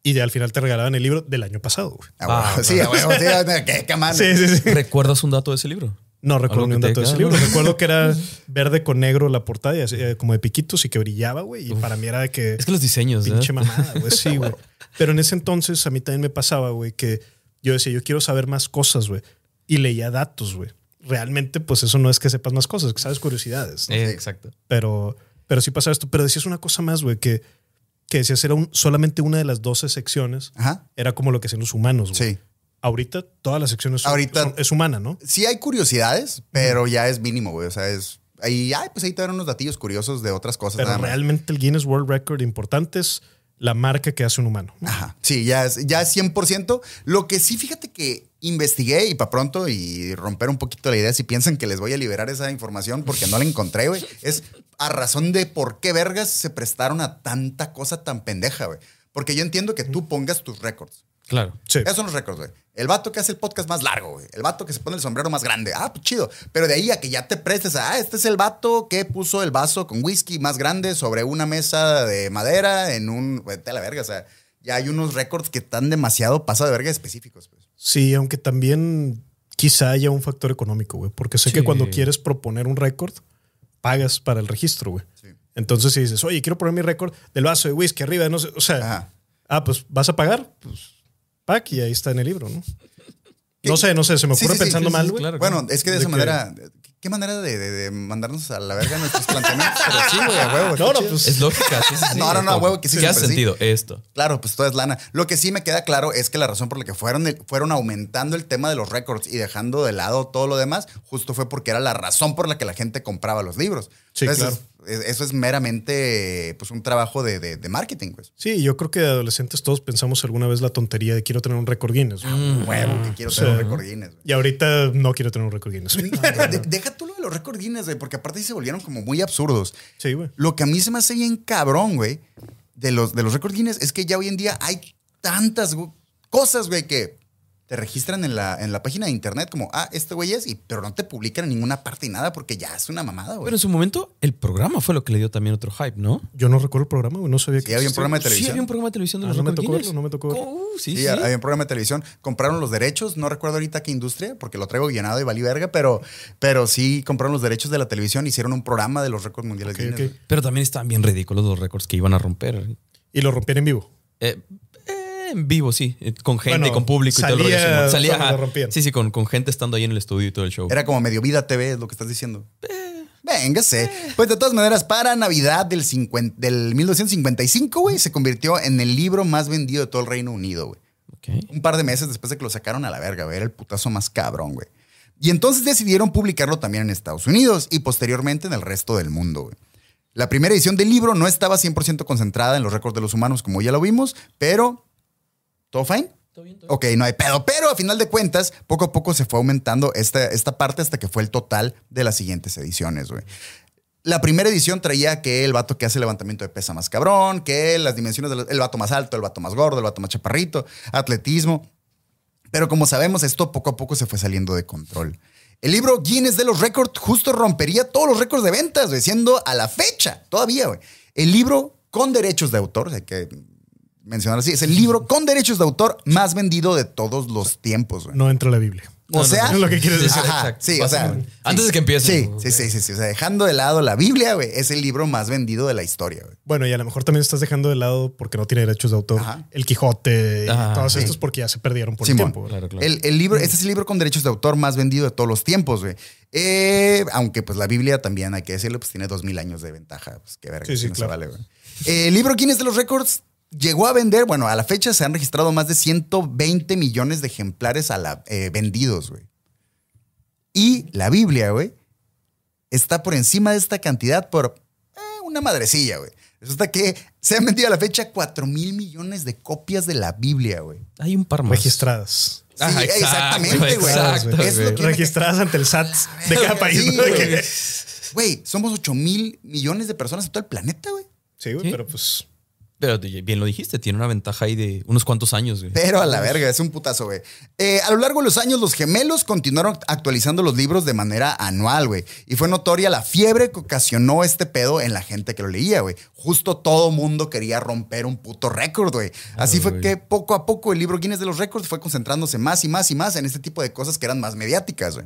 y de, al final te regalaban el libro del año pasado. güey. Ah, güey, Ah, sí, ah, qué, qué mal. Sí, sí, sí. ¿Recuerdas un dato de ese libro? No recuerdo ni un dato de ese libro. Recuerdo que era verde con negro la portada, y así, eh, como de piquitos y que brillaba, güey. Y para mí era de que... Es que los diseños, ¿eh? Pinche mamada, güey. Sí, güey. Pero en ese entonces a mí también me pasaba, güey, que yo decía, yo quiero saber más cosas, güey. Y leía datos, güey. Realmente, pues eso no es que sepas más cosas, que sabes curiosidades. ¿no? Eh, exacto. Pero, pero sí pasaba esto. Pero decías una cosa más, güey, que, que decías era un- solamente una de las 12 secciones. Ajá. Era como lo que hacían los humanos, güey. Sí. Ahorita todas las secciones son- Ahorita- son- es humana, ¿no? Sí hay curiosidades, pero ya es mínimo, güey. O sea, es. Ahí, ay, pues ahí te dan unos datillos curiosos de otras cosas. Pero nada más. realmente el Guinness World Record importante es la marca que hace un humano. Ajá. Sí, ya es, ya es 100%. Lo que sí, fíjate que investigué y para pronto y romper un poquito la idea si piensan que les voy a liberar esa información porque no la encontré, güey. Es a razón de por qué vergas se prestaron a tanta cosa tan pendeja, güey. Porque yo entiendo que tú pongas tus récords. Claro. Sí. Esos son los récords, güey. El vato que hace el podcast más largo, güey. El vato que se pone el sombrero más grande. Ah, pues chido. Pero de ahí a que ya te prestes a, ah, este es el vato que puso el vaso con whisky más grande sobre una mesa de madera en un. Vete a la verga. O sea, ya hay unos récords que están demasiado pasado de verga específicos, pues. Sí, aunque también quizá haya un factor económico, güey. Porque sé que cuando quieres proponer un récord, pagas para el registro, güey. Sí. Entonces, si dices, oye, quiero poner mi récord del vaso de whisky arriba, no sé, o sea, Ajá. ah, pues vas a pagar, pues pack y ahí está en el libro, ¿no? No sé, no sé, se me ocurre sí, sí, pensando sí, sí, mal, sí, güey. claro. Bueno, es que de ¿De esa manera. ¿Qué manera de, de- de mandarnos a la verga nuestros planteamientos? Pero sí, güey, a huevo. No, no, pues- Es lógica. Sí, sí, sí. No, no, no, Como, huevo que sí, ¿Qué hace sentido? Esto. Claro, pues todo es lana. Lo que sí me queda claro es que la razón por la que fueron, fueron aumentando el tema de los récords y dejando de lado todo lo demás, justo fue porque era la razón por la que la gente compraba los libros. Sí, es- es- eso es meramente pues, un trabajo de, de- de marketing, pues. Sí, yo creo que de adolescentes todos pensamos alguna vez la tontería de quiero tener un récord Guinness. güey. Huevo, que quiero Sí. tener un récord Guinness. Y ahorita no quiero tener un récord Guinness. De- deja tú lo de los récord Guinness, güey, porque aparte se volvieron como muy absurdos. Sí, güey. Lo que a mí se me hace bien cabrón, güey, de los, de los récord Guinness es que ya hoy en día hay tantas cosas, güey, que te registran en la, en la página de internet como, ah, este güey es, y, pero no te publican en ninguna parte y nada porque ya es una mamada, güey. Pero en su momento, el programa fue lo que le dio también otro hype, ¿no? Yo no recuerdo el programa, güey. No sabía Sí, que había un programa de Sí, televisión. había un programa de televisión de Ah, los no me tocó verlo, no me tocó verlo. Oh, sí, Sí, sí. había un programa de televisión. Compraron los derechos, no recuerdo ahorita qué industria, porque lo traigo llenado y valí verga, pero, pero sí compraron los derechos de la televisión, hicieron un programa de los récords mundiales Ok, Guinness. Pero también estaban bien ridículos los récords que iban a romper. Y lo rompían en vivo. Eh, en vivo, sí. eh, Con gente, Bueno, con público y todo lo salía rollo. Salía. ajá. Sí, sí, con, con gente estando ahí en el estudio y todo el show. Era como medio vida TV, es lo que estás diciendo. Véngase. Pues de todas maneras, para Navidad del, 50 del 1955, güey, se convirtió en el libro más vendido de todo el Reino Unido, güey. Un par de meses después de que lo sacaron a la verga, güey. Era el putazo más cabrón, güey. Y entonces decidieron publicarlo también en Estados Unidos y posteriormente en el resto del mundo, güey. La primera edición del libro no estaba 100% concentrada en los récords de los humanos, como ya lo vimos, pero... ¿Todo fine? Ok, no hay pedo. Pero a final de cuentas, poco a poco se fue aumentando esta, esta parte hasta que fue el total de las siguientes ediciones, güey. La primera edición traía que el vato que hace levantamiento de pesa más cabrón, que las dimensiones del el vato más alto, el vato más gordo, el vato más chaparrito, atletismo. Pero como sabemos, esto poco a poco se fue saliendo de control. El libro Guinness de los récords justo rompería todos los récords de ventas, güey, siendo a la fecha, todavía, güey. El libro con derechos de autor, hay que mencionar así, es el libro con derechos de autor más vendido de todos los tiempos, güey. No entra la Biblia. O No, no, sea, no, es lo que quieres decir. Ajá, sí, o sea. Antes de que empiece. Sí, sí, sí, sí, sí. O sea, dejando de lado la Biblia, güey, es el libro más vendido de la historia, güey. Bueno, y a lo mejor también estás dejando de lado porque no tiene derechos de autor. Ajá. El Quijote y todos sí. estos porque ya se perdieron por Simón. el tiempo. Claro, claro. El, el libro, este es el libro con derechos de autor más vendido de todos los tiempos, güey. Eh, aunque pues la Biblia también, hay que decirlo, pues tiene dos mil años de ventaja. Pues qué verga, Sí, sí, no se claro. vale, güey. Eh, el libro Guinness de los Récords llegó a vender, bueno, a la fecha se han registrado más de 120 millones de ejemplares a la, eh, vendidos, güey. Y la Biblia, güey, está por encima de esta cantidad por eh, una madrecilla, güey. Resulta que se han vendido a la fecha 4 mil millones de copias de la Biblia, güey. Hay un par más. Registradas. Sí, Ajá, exacto, exactamente, güey. exacto, Es lo güey. que- Registradas ante el SAT de cada país. Güey, somos 8 mil millones de personas en todo el planeta, güey. Sí, güey, Sí. pero pues. Pero bien lo dijiste, tiene una ventaja ahí de unos cuantos años, güey. Pero a la verga, es un putazo, güey. Eh, a lo largo de los años, los gemelos continuaron actualizando los libros de manera anual, güey. Y fue notoria la fiebre que ocasionó este pedo en la gente que lo leía, güey. Justo todo mundo quería romper un puto récord, güey. Así fue güey. que poco a poco el libro Guinness de los récords fue concentrándose más y más y más en este tipo de cosas que eran más mediáticas, güey.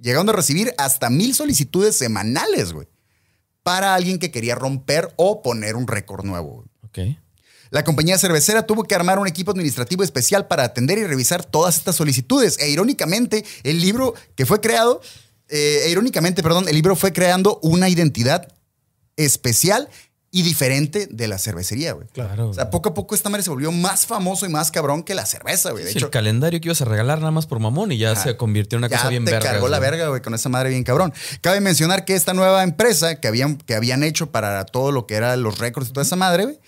Llegando a recibir hasta mil solicitudes semanales, güey. Para alguien que quería romper o poner un récord nuevo, güey. La compañía cervecera tuvo que armar un equipo administrativo especial para atender y revisar todas estas solicitudes. E irónicamente, el libro que fue creado, eh, e irónicamente, perdón, el libro fue creando una identidad especial y diferente de la cervecería, güey. Claro. O sea, poco a poco esta madre se volvió más famoso y más cabrón que la cerveza, güey. De Sí, hecho, el calendario que ibas a regalar nada más por mamón y ya Ajá. se convirtió en una ya cosa bien te verga. cargó la verga, güey, con esa madre bien cabrón. Cabe mencionar que esta nueva empresa que habían, que habían hecho para todo lo que eran los récords y toda esa madre, güey,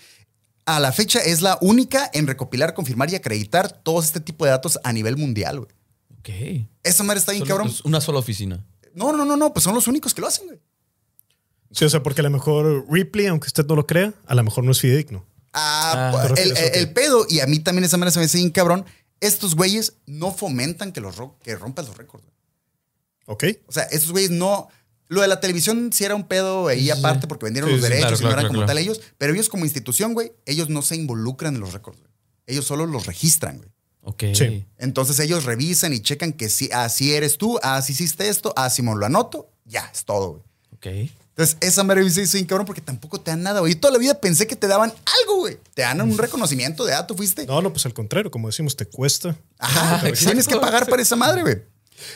a la fecha es la única en recopilar, confirmar y acreditar todo este tipo de datos a nivel mundial, güey. Ok. Esa madre está bien Solo, cabrón. pues, una sola oficina. No, no, no, no, pues son los únicos que lo hacen, güey. Sí, o sea, porque a lo mejor Ripley, aunque usted no lo crea, a lo mejor no es fidedigno. Ah, Ah, pues, te el, refieres, el- ok. el pedo, y a mí también esa madre se me hace bien cabrón, estos güeyes no fomentan que, los ro- que rompas los récords. güey. ¿Ok? O sea, esos güeyes no. Lo de la televisión sí era un pedo ahí aparte porque vendieron Sí, los sí, derechos claro, y no claro, eran como claro. tal ellos. Pero ellos, como institución, güey, ellos no se involucran en los récords. güey. Ellos solo los registran, güey. Ok. Sí. Entonces ellos revisan y checan que sí, así eres tú, así hiciste esto, así me lo anoto, ya, es todo, güey. Ok. Entonces, esa madre dice, sí, cabrón, porque tampoco te dan nada, güey. Yo toda la vida pensé que te daban algo, güey. Te dan un reconocimiento de, ah, tú fuiste. No, no, pues al contrario, como decimos, te cuesta. Ajá, tienes que pagar para esa madre, güey.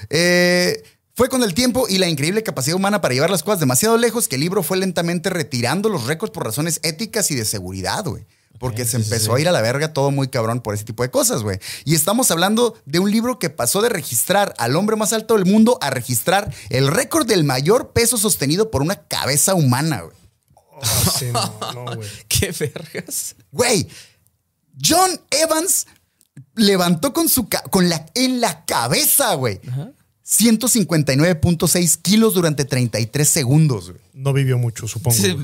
Eh, fue con el tiempo y la increíble capacidad humana para llevar las cosas demasiado lejos que el libro fue lentamente retirando los récords por razones éticas y de seguridad, güey. Porque se sí, empezó sí. a ir a la verga todo muy cabrón por ese tipo de cosas, güey. Y estamos hablando de un libro que pasó de registrar al hombre más alto del mundo a registrar el récord del mayor peso sostenido por una cabeza humana, güey. Oh, sí, no, no, güey. ¿Qué vergas? Güey, John Evans levantó con su con la en la cabeza, güey. 159.6 kilos durante 33 segundos, güey. No vivió mucho, supongo. Sí.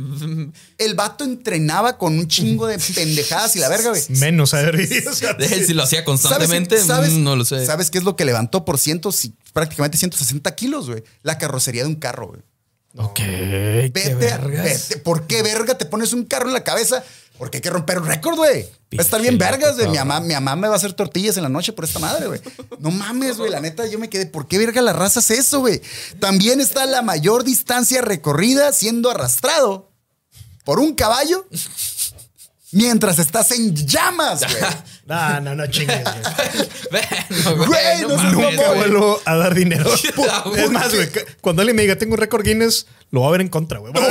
El vato entrenaba con un chingo de pendejadas y la verga, güey. Menos haber vivido. si lo hacía ¿Sabes, constantemente, sabes- mm, no lo sé. ¿Sabes qué es lo que levantó por ciento, prácticamente 160 kilos, güey? La carrocería de un carro, güey. Ok. ¿Qué Vete, vergas? vete. ¿Por qué verga te pones un carro en la cabeza? Porque hay que romper un récord, güey. Va a estar bien vergas, güey. Mi mamá, mi mamá me va a hacer tortillas en la noche por esta madre, güey. No mames, güey. La neta, yo me quedé. ¿Por qué verga la raza hace eso, güey? También está la mayor distancia recorrida siendo arrastrado por un caballo mientras estás en llamas, güey. No, no, no chingues, güey. Bueno, Güey, no seas mames, Nunca vuelvo a dar dinero. ¿Por es más, güey, cuando alguien me diga tengo un récord Guinness, lo va a ver en contra, güey. No.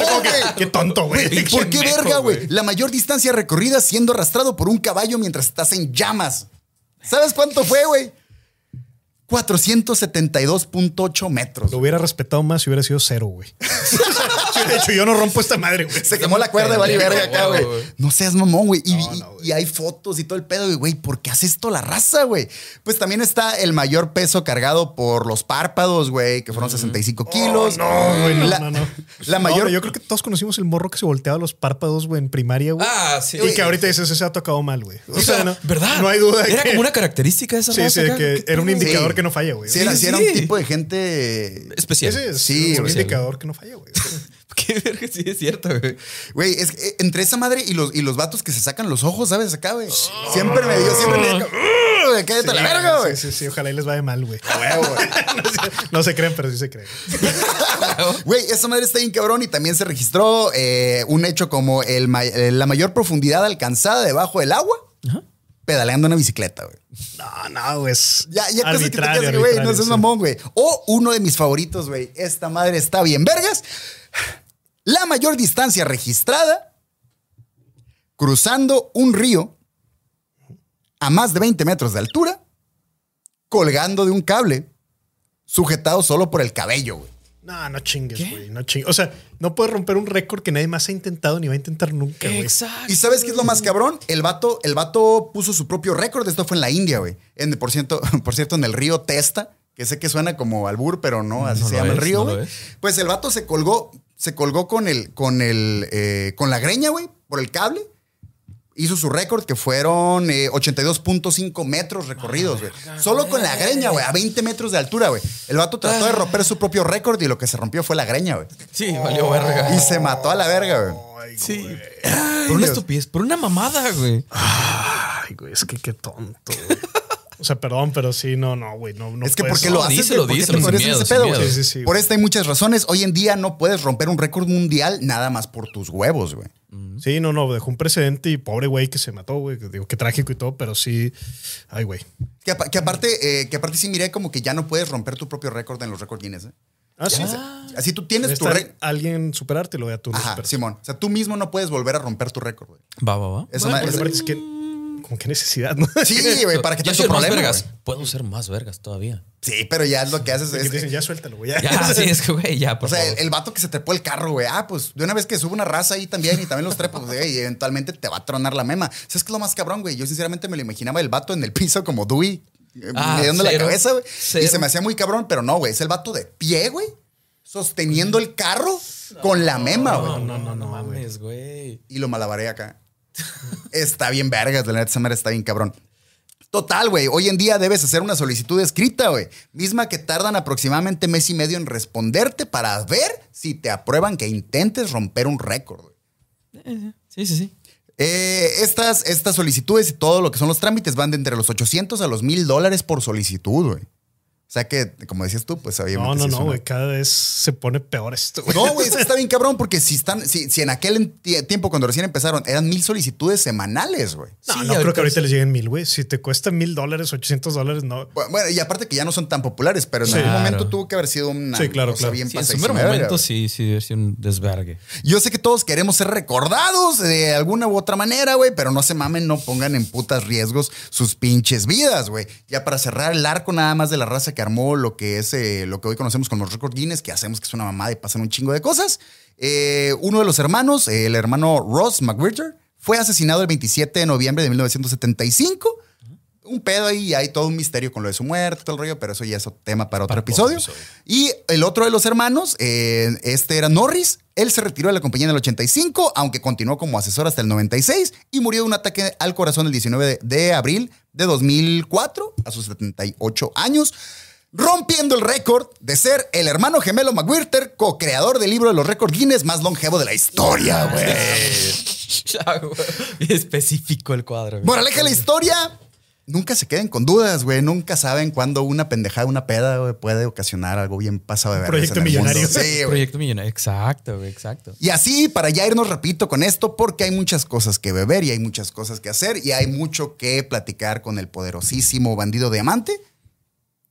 Qué tonto, güey. ¿Por qué verga, güey? güey. La mayor distancia recorrida siendo arrastrado por un caballo mientras estás en llamas. ¿Sabes cuánto fue, güey? 472.8 metros. Lo hubiera respetado más si hubiera sido cero, güey. Sí, de hecho, yo no rompo esta madre, güey. Se quemó la cuerda vale verga acá, güey. No seas mamón, güey. Y, No, y- no, güey. y hay fotos y todo el pedo, güey, güey. ¿Por qué hace esto la raza, güey? Pues también está el mayor peso cargado por los párpados, güey, que fueron 65 kilos. Mm. Oh, No, güey, no, la, no, no. La mayor. yo creo que todos conocimos el morro que se volteaba los párpados, güey, en primaria, güey. Ah, sí. y que ahorita dices, ese se ha tocado mal, güey. O O sea, sea, no, ¿verdad? No hay duda Era que... como una característica de esa Sí, raza sí, acá. que ¿Qué era un indicador Sí. que no falla, güey. Sí, era, Sí, sí era sí. un tipo de gente. Especial. Es Sí, un indicador que no falla, güey. Qué verga, sí es cierto, güey. Güey, es que, eh, entre esa madre y los, y los vatos que se sacan los ojos, ¿sabes? Acá, güey. Siempre me dio, siempre me dio. ¡Uh! Cállate a la verga, güey. Sí, sí, sí, ojalá y les vaya mal, güey. No, se, no se creen, pero sí se creen. Güey, esa madre está bien cabrón y también se registró eh, un hecho como el ma- eh, la mayor profundidad alcanzada debajo del agua pedaleando una bicicleta, güey. No, no, güey. Ya, ya cosas que te quedas, güey, no seas sí. mamón, güey. O uno de mis favoritos, güey. Esta madre está bien vergas. La mayor distancia registrada cruzando un río a más de 20 metros de altura, colgando de un cable, sujetado solo por el cabello, güey. No, no chingues, güey. No chingues. O sea, no puedes romper un récord que nadie más ha intentado ni va a intentar nunca, güey. Exacto. ¿Y sabes qué es lo más cabrón? El vato, el vato puso su propio récord. Esto fue en la India, güey. En, por, cierto, por cierto, en el río Testa, que sé que suena como albur, pero no, así No se llama el río, güey. es. Pues el vato se colgó se colgó con el, con el, eh, con la greña, güey, por el cable. Hizo su récord que fueron eh, 82.5 metros recorridos, güey. Solo con la greña, güey, a 20 metros de altura, güey. El vato trató de romper su propio récord y lo que se rompió fue la greña, güey. Sí, valió verga. Y se mató a la verga, güey. Sí. Por una estupidez, por una mamada, güey. Ay, güey, es que qué tonto. güey. O sea, perdón, pero sí, no, no, güey. No, no es que puedes- ¿por qué lo haces? díselo, güey? ¿Por esto hay muchas razones. Hoy en día no puedes romper un récord mundial nada más por tus huevos, güey. Sí, no, no, dejó un precedente y pobre güey que se mató, güey. Digo, qué trágico y todo, pero sí. Ay, güey. Que, apa- que aparte, eh, que aparte sí miré como que ya no puedes romper tu propio récord en los récord Guinness. ¿eh? Ah, sí. Así tú tienes tu récord. alguien superarte lo vea tú. no Ajá. Simón. O sea, tú mismo no puedes volver a romper tu récord, güey. Va, va, va. Eso Bueno, porque es- es que. Como qué necesidad, ¿no? Sí, güey, para que Yo te soy más problema. vergas. Puedo ser más vergas todavía. Sí, pero ya es lo que haces. Es- te dicen, ya suéltalo, güey. Ya. Ya, sí, es que, güey, ya, por o sea, el, favor. el vato que se trepó el carro, güey. Ah, pues de una vez que sube una raza ahí también y también los trepa, pues, güey, y eventualmente te va a tronar la mema. ¿Sabes qué es lo más cabrón, güey? Yo sinceramente me lo imaginaba el vato en el piso como Dewey, eh, Ah, mediando la cabeza, güey. Y se me hacía muy cabrón, pero no, güey. Es el vato de pie, güey, sosteniendo el carro con la mema, güey. no, no, no mames, güey. y lo malabaré acá. Está bien vergas, la neta, esa madre está bien cabrón. Total, güey. Hoy en día debes hacer una solicitud escrita, güey. Misma que tardan aproximadamente mes y medio en responderte para ver si te aprueban que intentes romper un récord, güey. Sí, sí, sí. Eh, estas, estas solicitudes y todo lo que son los trámites van de entre los 800 a los 1000 dólares por solicitud, güey. O sea que, como decías tú, pues obviamente. No, no, no, una- güey. Cada vez se pone peor esto, güey. no, güey, eso está bien cabrón, porque si están, si, si en aquel tiempo, cuando recién empezaron, eran mil solicitudes semanales, güey. No, Sí, no creo que ahorita sí. les lleguen mil, güey. Si te cuesta mil dólares, 800 dólares, no. Bueno, y aparte que ya no son tan populares, pero en Sí. algún Claro. momento tuvo que haber sido una Sí, claro, cosa claro. bien Sí, en su momento sí, sí, debe ser un desvergue. Yo sé que todos queremos ser recordados de alguna u otra manera, güey, pero no se mamen, no pongan en putas riesgos sus pinches vidas, güey. Ya para cerrar el arco nada más de la raza que armó lo que es eh, lo que hoy conocemos como los récord Guinness, que hacemos que es una mamada y pasan un chingo de cosas. Eh, uno de los hermanos, el hermano Ross McWhirter, fue asesinado el 27 de noviembre de 1975. Un pedo ahí, y hay todo un misterio con lo de su muerte, todo el rollo, pero eso ya es otro tema para otro Para episodio. episodio. Y el otro de los hermanos, eh, este era Norris. Él se retiró de la compañía en el 85, aunque continuó como asesor hasta el 96 y murió de un ataque al corazón el 19 de, de abril de 2004 a sus 78 años, rompiendo el récord de ser el hermano gemelo McWhirter, co-creador del libro de los récords Guinness más longevo de la historia, güey. Ya, güey. Bien específico el cuadro. Moraleja de la historia. Nunca se queden con dudas, güey. Nunca saben cuándo una pendejada, una peda, güey, puede ocasionar algo bien pasado de vergas proyecto en el mundo. millonario. Sí, güey. Proyecto millonario. Exacto, güey, exacto. Y así, para ya irnos repito con esto, porque hay muchas cosas que beber y hay muchas cosas que hacer y hay mucho que platicar con el poderosísimo bandido diamante.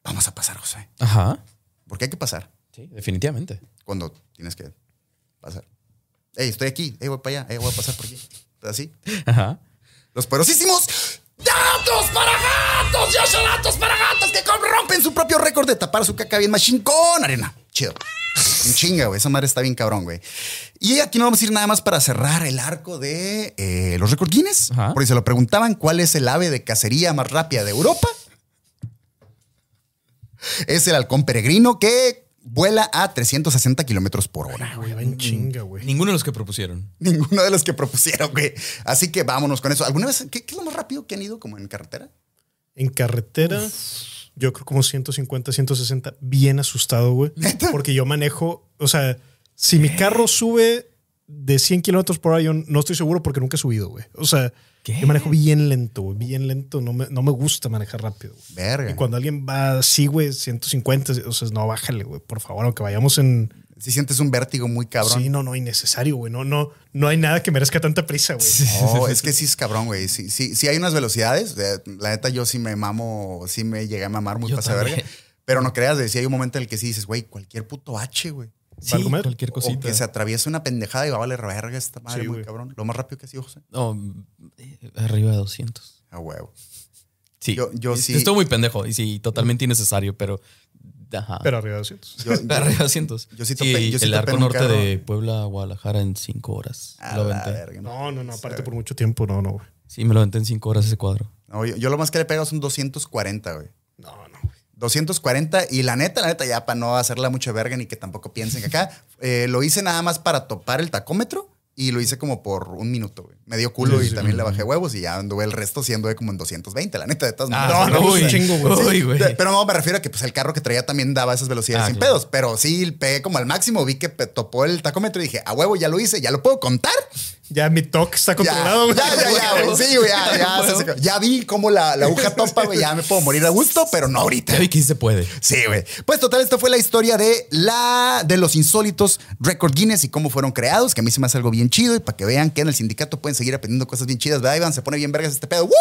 Vamos a pasar, José. Ajá. Porque hay que pasar Sí, definitivamente. cuando tienes que pasar. Ey, estoy aquí. Ey, voy para allá. Ey, voy a pasar por aquí. Así. Ajá. Los poderosísimos Datos para gatos. Yo soy datos para gatos que rompen su propio récord de tapar su caca bien machín con arena. Chido. Un chinga, güey. Esa madre está bien cabrón, güey. Y aquí no vamos a ir nada más para cerrar el arco de eh, los récords Guinness. Ajá. Porque se lo preguntaban cuál es el ave de cacería más rápida de Europa. Es el halcón peregrino que vuela a 360 kilómetros por hora. Güey, va en chinga, güey. Ninguno de los que propusieron. Ninguno de los que propusieron, güey. Así que vámonos con eso. ¿Alguna vez qué, qué es lo más rápido que han ido como en carretera? En carretera, yo creo como 150, 160, bien asustado, güey. Porque yo manejo, o sea, si mi carro sube de 100 kilómetros por hora, yo no estoy seguro porque nunca he subido, güey. O sea, ¿Qué? yo manejo bien lento, güey, bien lento. No me, no me gusta manejar rápido. güey. Verga. Y cuando alguien va así, güey, 150, o sea, no, bájale, güey, por favor, aunque vayamos en... Si sientes un vértigo muy cabrón. Sí, no, no, innecesario, güey. No, no, no hay nada que merezca tanta prisa, güey. No, es que sí es cabrón, güey. Sí, sí, sí hay unas velocidades. La neta, yo sí me mamo, sí me llegué a mamar muy Yo pasa de verga. Pero no creas, de si hay un momento en el que sí dices, güey, cualquier puto H, güey. Sí, cualquier O cosita. que se atraviese una pendejada y va a valer verga esta madre Sí, muy güey. cabrón. Lo más rápido que ha sido, José. No, eh, arriba de 200. A huevo. Sí. Yo- yo sí- Estoy muy pendejo y sí, totalmente innecesario, pero. Ajá. Pero arriba de 200. Yo, yo- arriba de 200. yo sí sí, topé- yo sí el arco norte carro. de Puebla a Guadalajara en 5 horas. a lo la verga, ¿no? No, no, aparte por mucho tiempo, no, no, güey. Sí, me lo aventé en 5 horas ese cuadro. No, yo, yo lo más que le he pegado son 240, güey. No, no, güey. 240 y la neta, la neta, ya para no hacerla mucha verga ni que tampoco piensen que acá, eh, lo hice nada más para topar el tacómetro y lo hice como por un minuto, güey. Me dio culo Sí, y sí. también le bajé huevos y ya anduve el resto siendo como en 220, la neta, de todas Ah, maneras. no, no, uy, chingo, güey. uy, güey. De- Pero no, me refiero a que pues el carro que traía también daba esas velocidades Ah, sin claro. pedos. Pero sí, pegué como al máximo, vi que topó el tacómetro y dije, a huevo, ya lo hice, ya lo puedo contar. Ya mi toque está Ya, controlado, güey. ya, ya, ya, güey. Sí, güey, ya, ya. Ya vi cómo la, la aguja topa, güey, ya me puedo morir a gusto, pero no ahorita. Ya vi que sí se puede. Sí, güey. Pues total, esta fue la historia de la de los insólitos Record Guinness y cómo fueron creados, que a mí se me hace algo bien chido y para que vean que en el sindicato pueden seguir aprendiendo cosas bien chidas, ¿verdad, Iván? Se pone bien vergas este pedo. ¡Woo!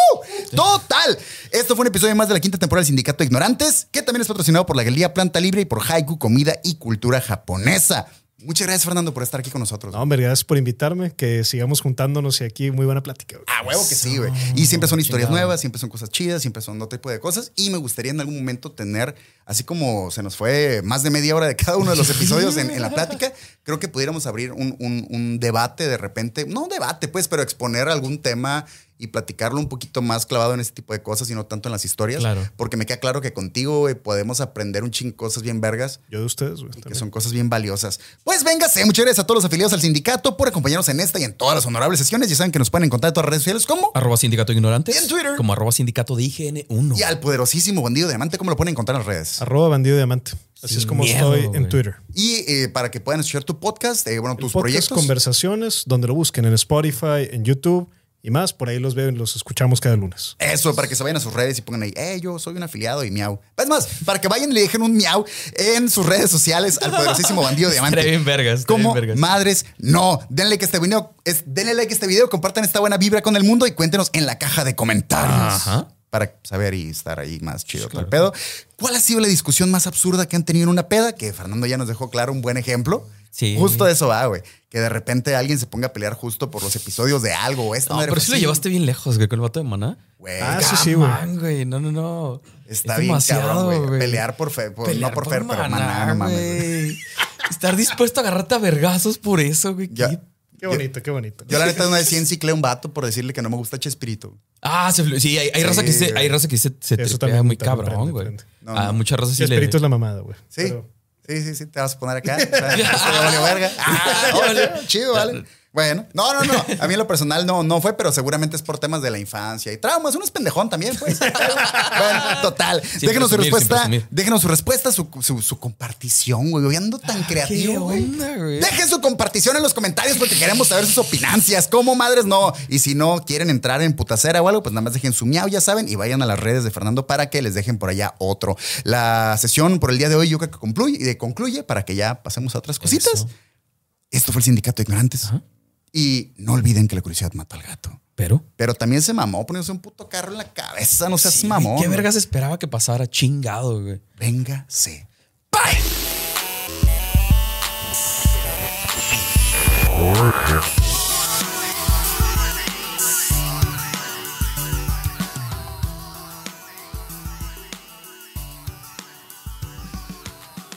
Total. Esto fue un episodio más de la quinta temporada del Sindicato de Ignorantes, que también es patrocinado por la Galería Planta Libre y por Haiku Comida y Cultura Japonesa. Muchas gracias, Fernando, por estar aquí con nosotros. No, hombre, gracias por invitarme, que sigamos juntándonos y aquí muy buena plática. güey. Ah, huevo que sí, güey. Y siempre son historias chingado. nuevas, siempre son cosas chidas, siempre son otro tipo de cosas. Y me gustaría en algún momento tener, así como se nos fue más de media hora de cada uno de los episodios en, en la plática, creo que pudiéramos abrir un, un- un debate de repente, no un debate, pues, pero exponer algún tema y platicarlo un poquito más clavado en este tipo de cosas y no tanto en las historias. Claro. Porque me queda claro que contigo, güey, podemos aprender un chingo cosas bien vergas Yo de ustedes, güey. que son cosas bien valiosas. Pues véngase, muchas gracias a todos los afiliados al sindicato por acompañarnos en esta y en todas las honorables sesiones. Ya saben que nos pueden encontrar en todas las redes sociales como Arroba sindicato ignorantes. Y en Twitter. Como arroba sindicato de IGN1. y al poderosísimo bandido diamante, ¿cómo lo pueden encontrar en las redes? Arroba bandido diamante. Así Sin es como miedo, estoy en. Twitter. Y eh, para que puedan escuchar tu podcast, eh, bueno, El tus podcast proyectos. Conversaciones, donde lo busquen en Spotify, en YouTube y más. Por ahí los veo y los escuchamos cada lunes. Eso, para que se vayan a sus redes y pongan ahí, eh, yo soy un afiliado y miau. Es más, para que vayan y le dejen un miau en sus redes sociales al poderosísimo bandido diamante. Bien vergas, Como vergas. madres, no. Denle like a este video, es, denle like a este video, compartan esta buena vibra con el mundo y cuéntenos en la caja de comentarios. Ajá. Para saber y estar ahí más chido todo el pedo. ¿Cuál ha sido la discusión más absurda que han tenido en una peda? Que Fernando ya nos dejó claro un buen ejemplo. Sí. Justo de eso va, güey. Que de repente alguien se ponga a pelear justo por los episodios de algo o esto. No, pero sí lo llevaste bien lejos, güey, con el vato de Maná. Güey, Ah, sí, sí, güey. Man, güey. No, no, no. Está Es bien demasiado, cabrón, güey. Pelear por fe, por- Pelear no por, fer, pero maná, no mames. Estar dispuesto a agarrarte a vergazos por eso, güey. ¿Qué? Qué bonito, qué bonito. Yo la neta una vez sí enciclé a un vato por decirle que no me gusta Chespirito. Ah, se sí, hay, hay Sí, raza que se, hay raza que se, se Eso tripea también- muy también cabrón, güey. No, A no. muchas razas sí le... Espíritu es la mamada, güey. Sí. Pero- Sí, sí, sí, te vas a poner acá. O sea, verga. Ah, chido, vale. Bueno, no, no, no. A mí en lo personal no, no fue, pero seguramente es por temas de la infancia y traumas. Uno es pendejón también, pues. bueno, total. déjenos su presumir, respuesta. Déjenos su respuesta, su, su, su compartición, güey. Hoy ando tan creativo, ¿Qué güey. onda, güey? Dejen su compartición en los comentarios porque queremos saber sus opinancias. ¿Cómo madres no? Y si no quieren entrar en putacera o algo, pues nada más dejen su miau, ya saben, y vayan a las redes de Fernando para que les dejen por allá otro. La sesión por el día de hoy yo creo que concluye, y concluye para que ya pasemos a otras cositas. Eso. Esto fue el Sindicato de Ignorantes. Y no olviden que la curiosidad mata al gato. Pero... Pero también se mamó poniéndose un puto carro en la cabeza, no seas Sí, mamón. ¿Qué vergas esperaba que pasara? Chingado, güey. Véngase. Bye.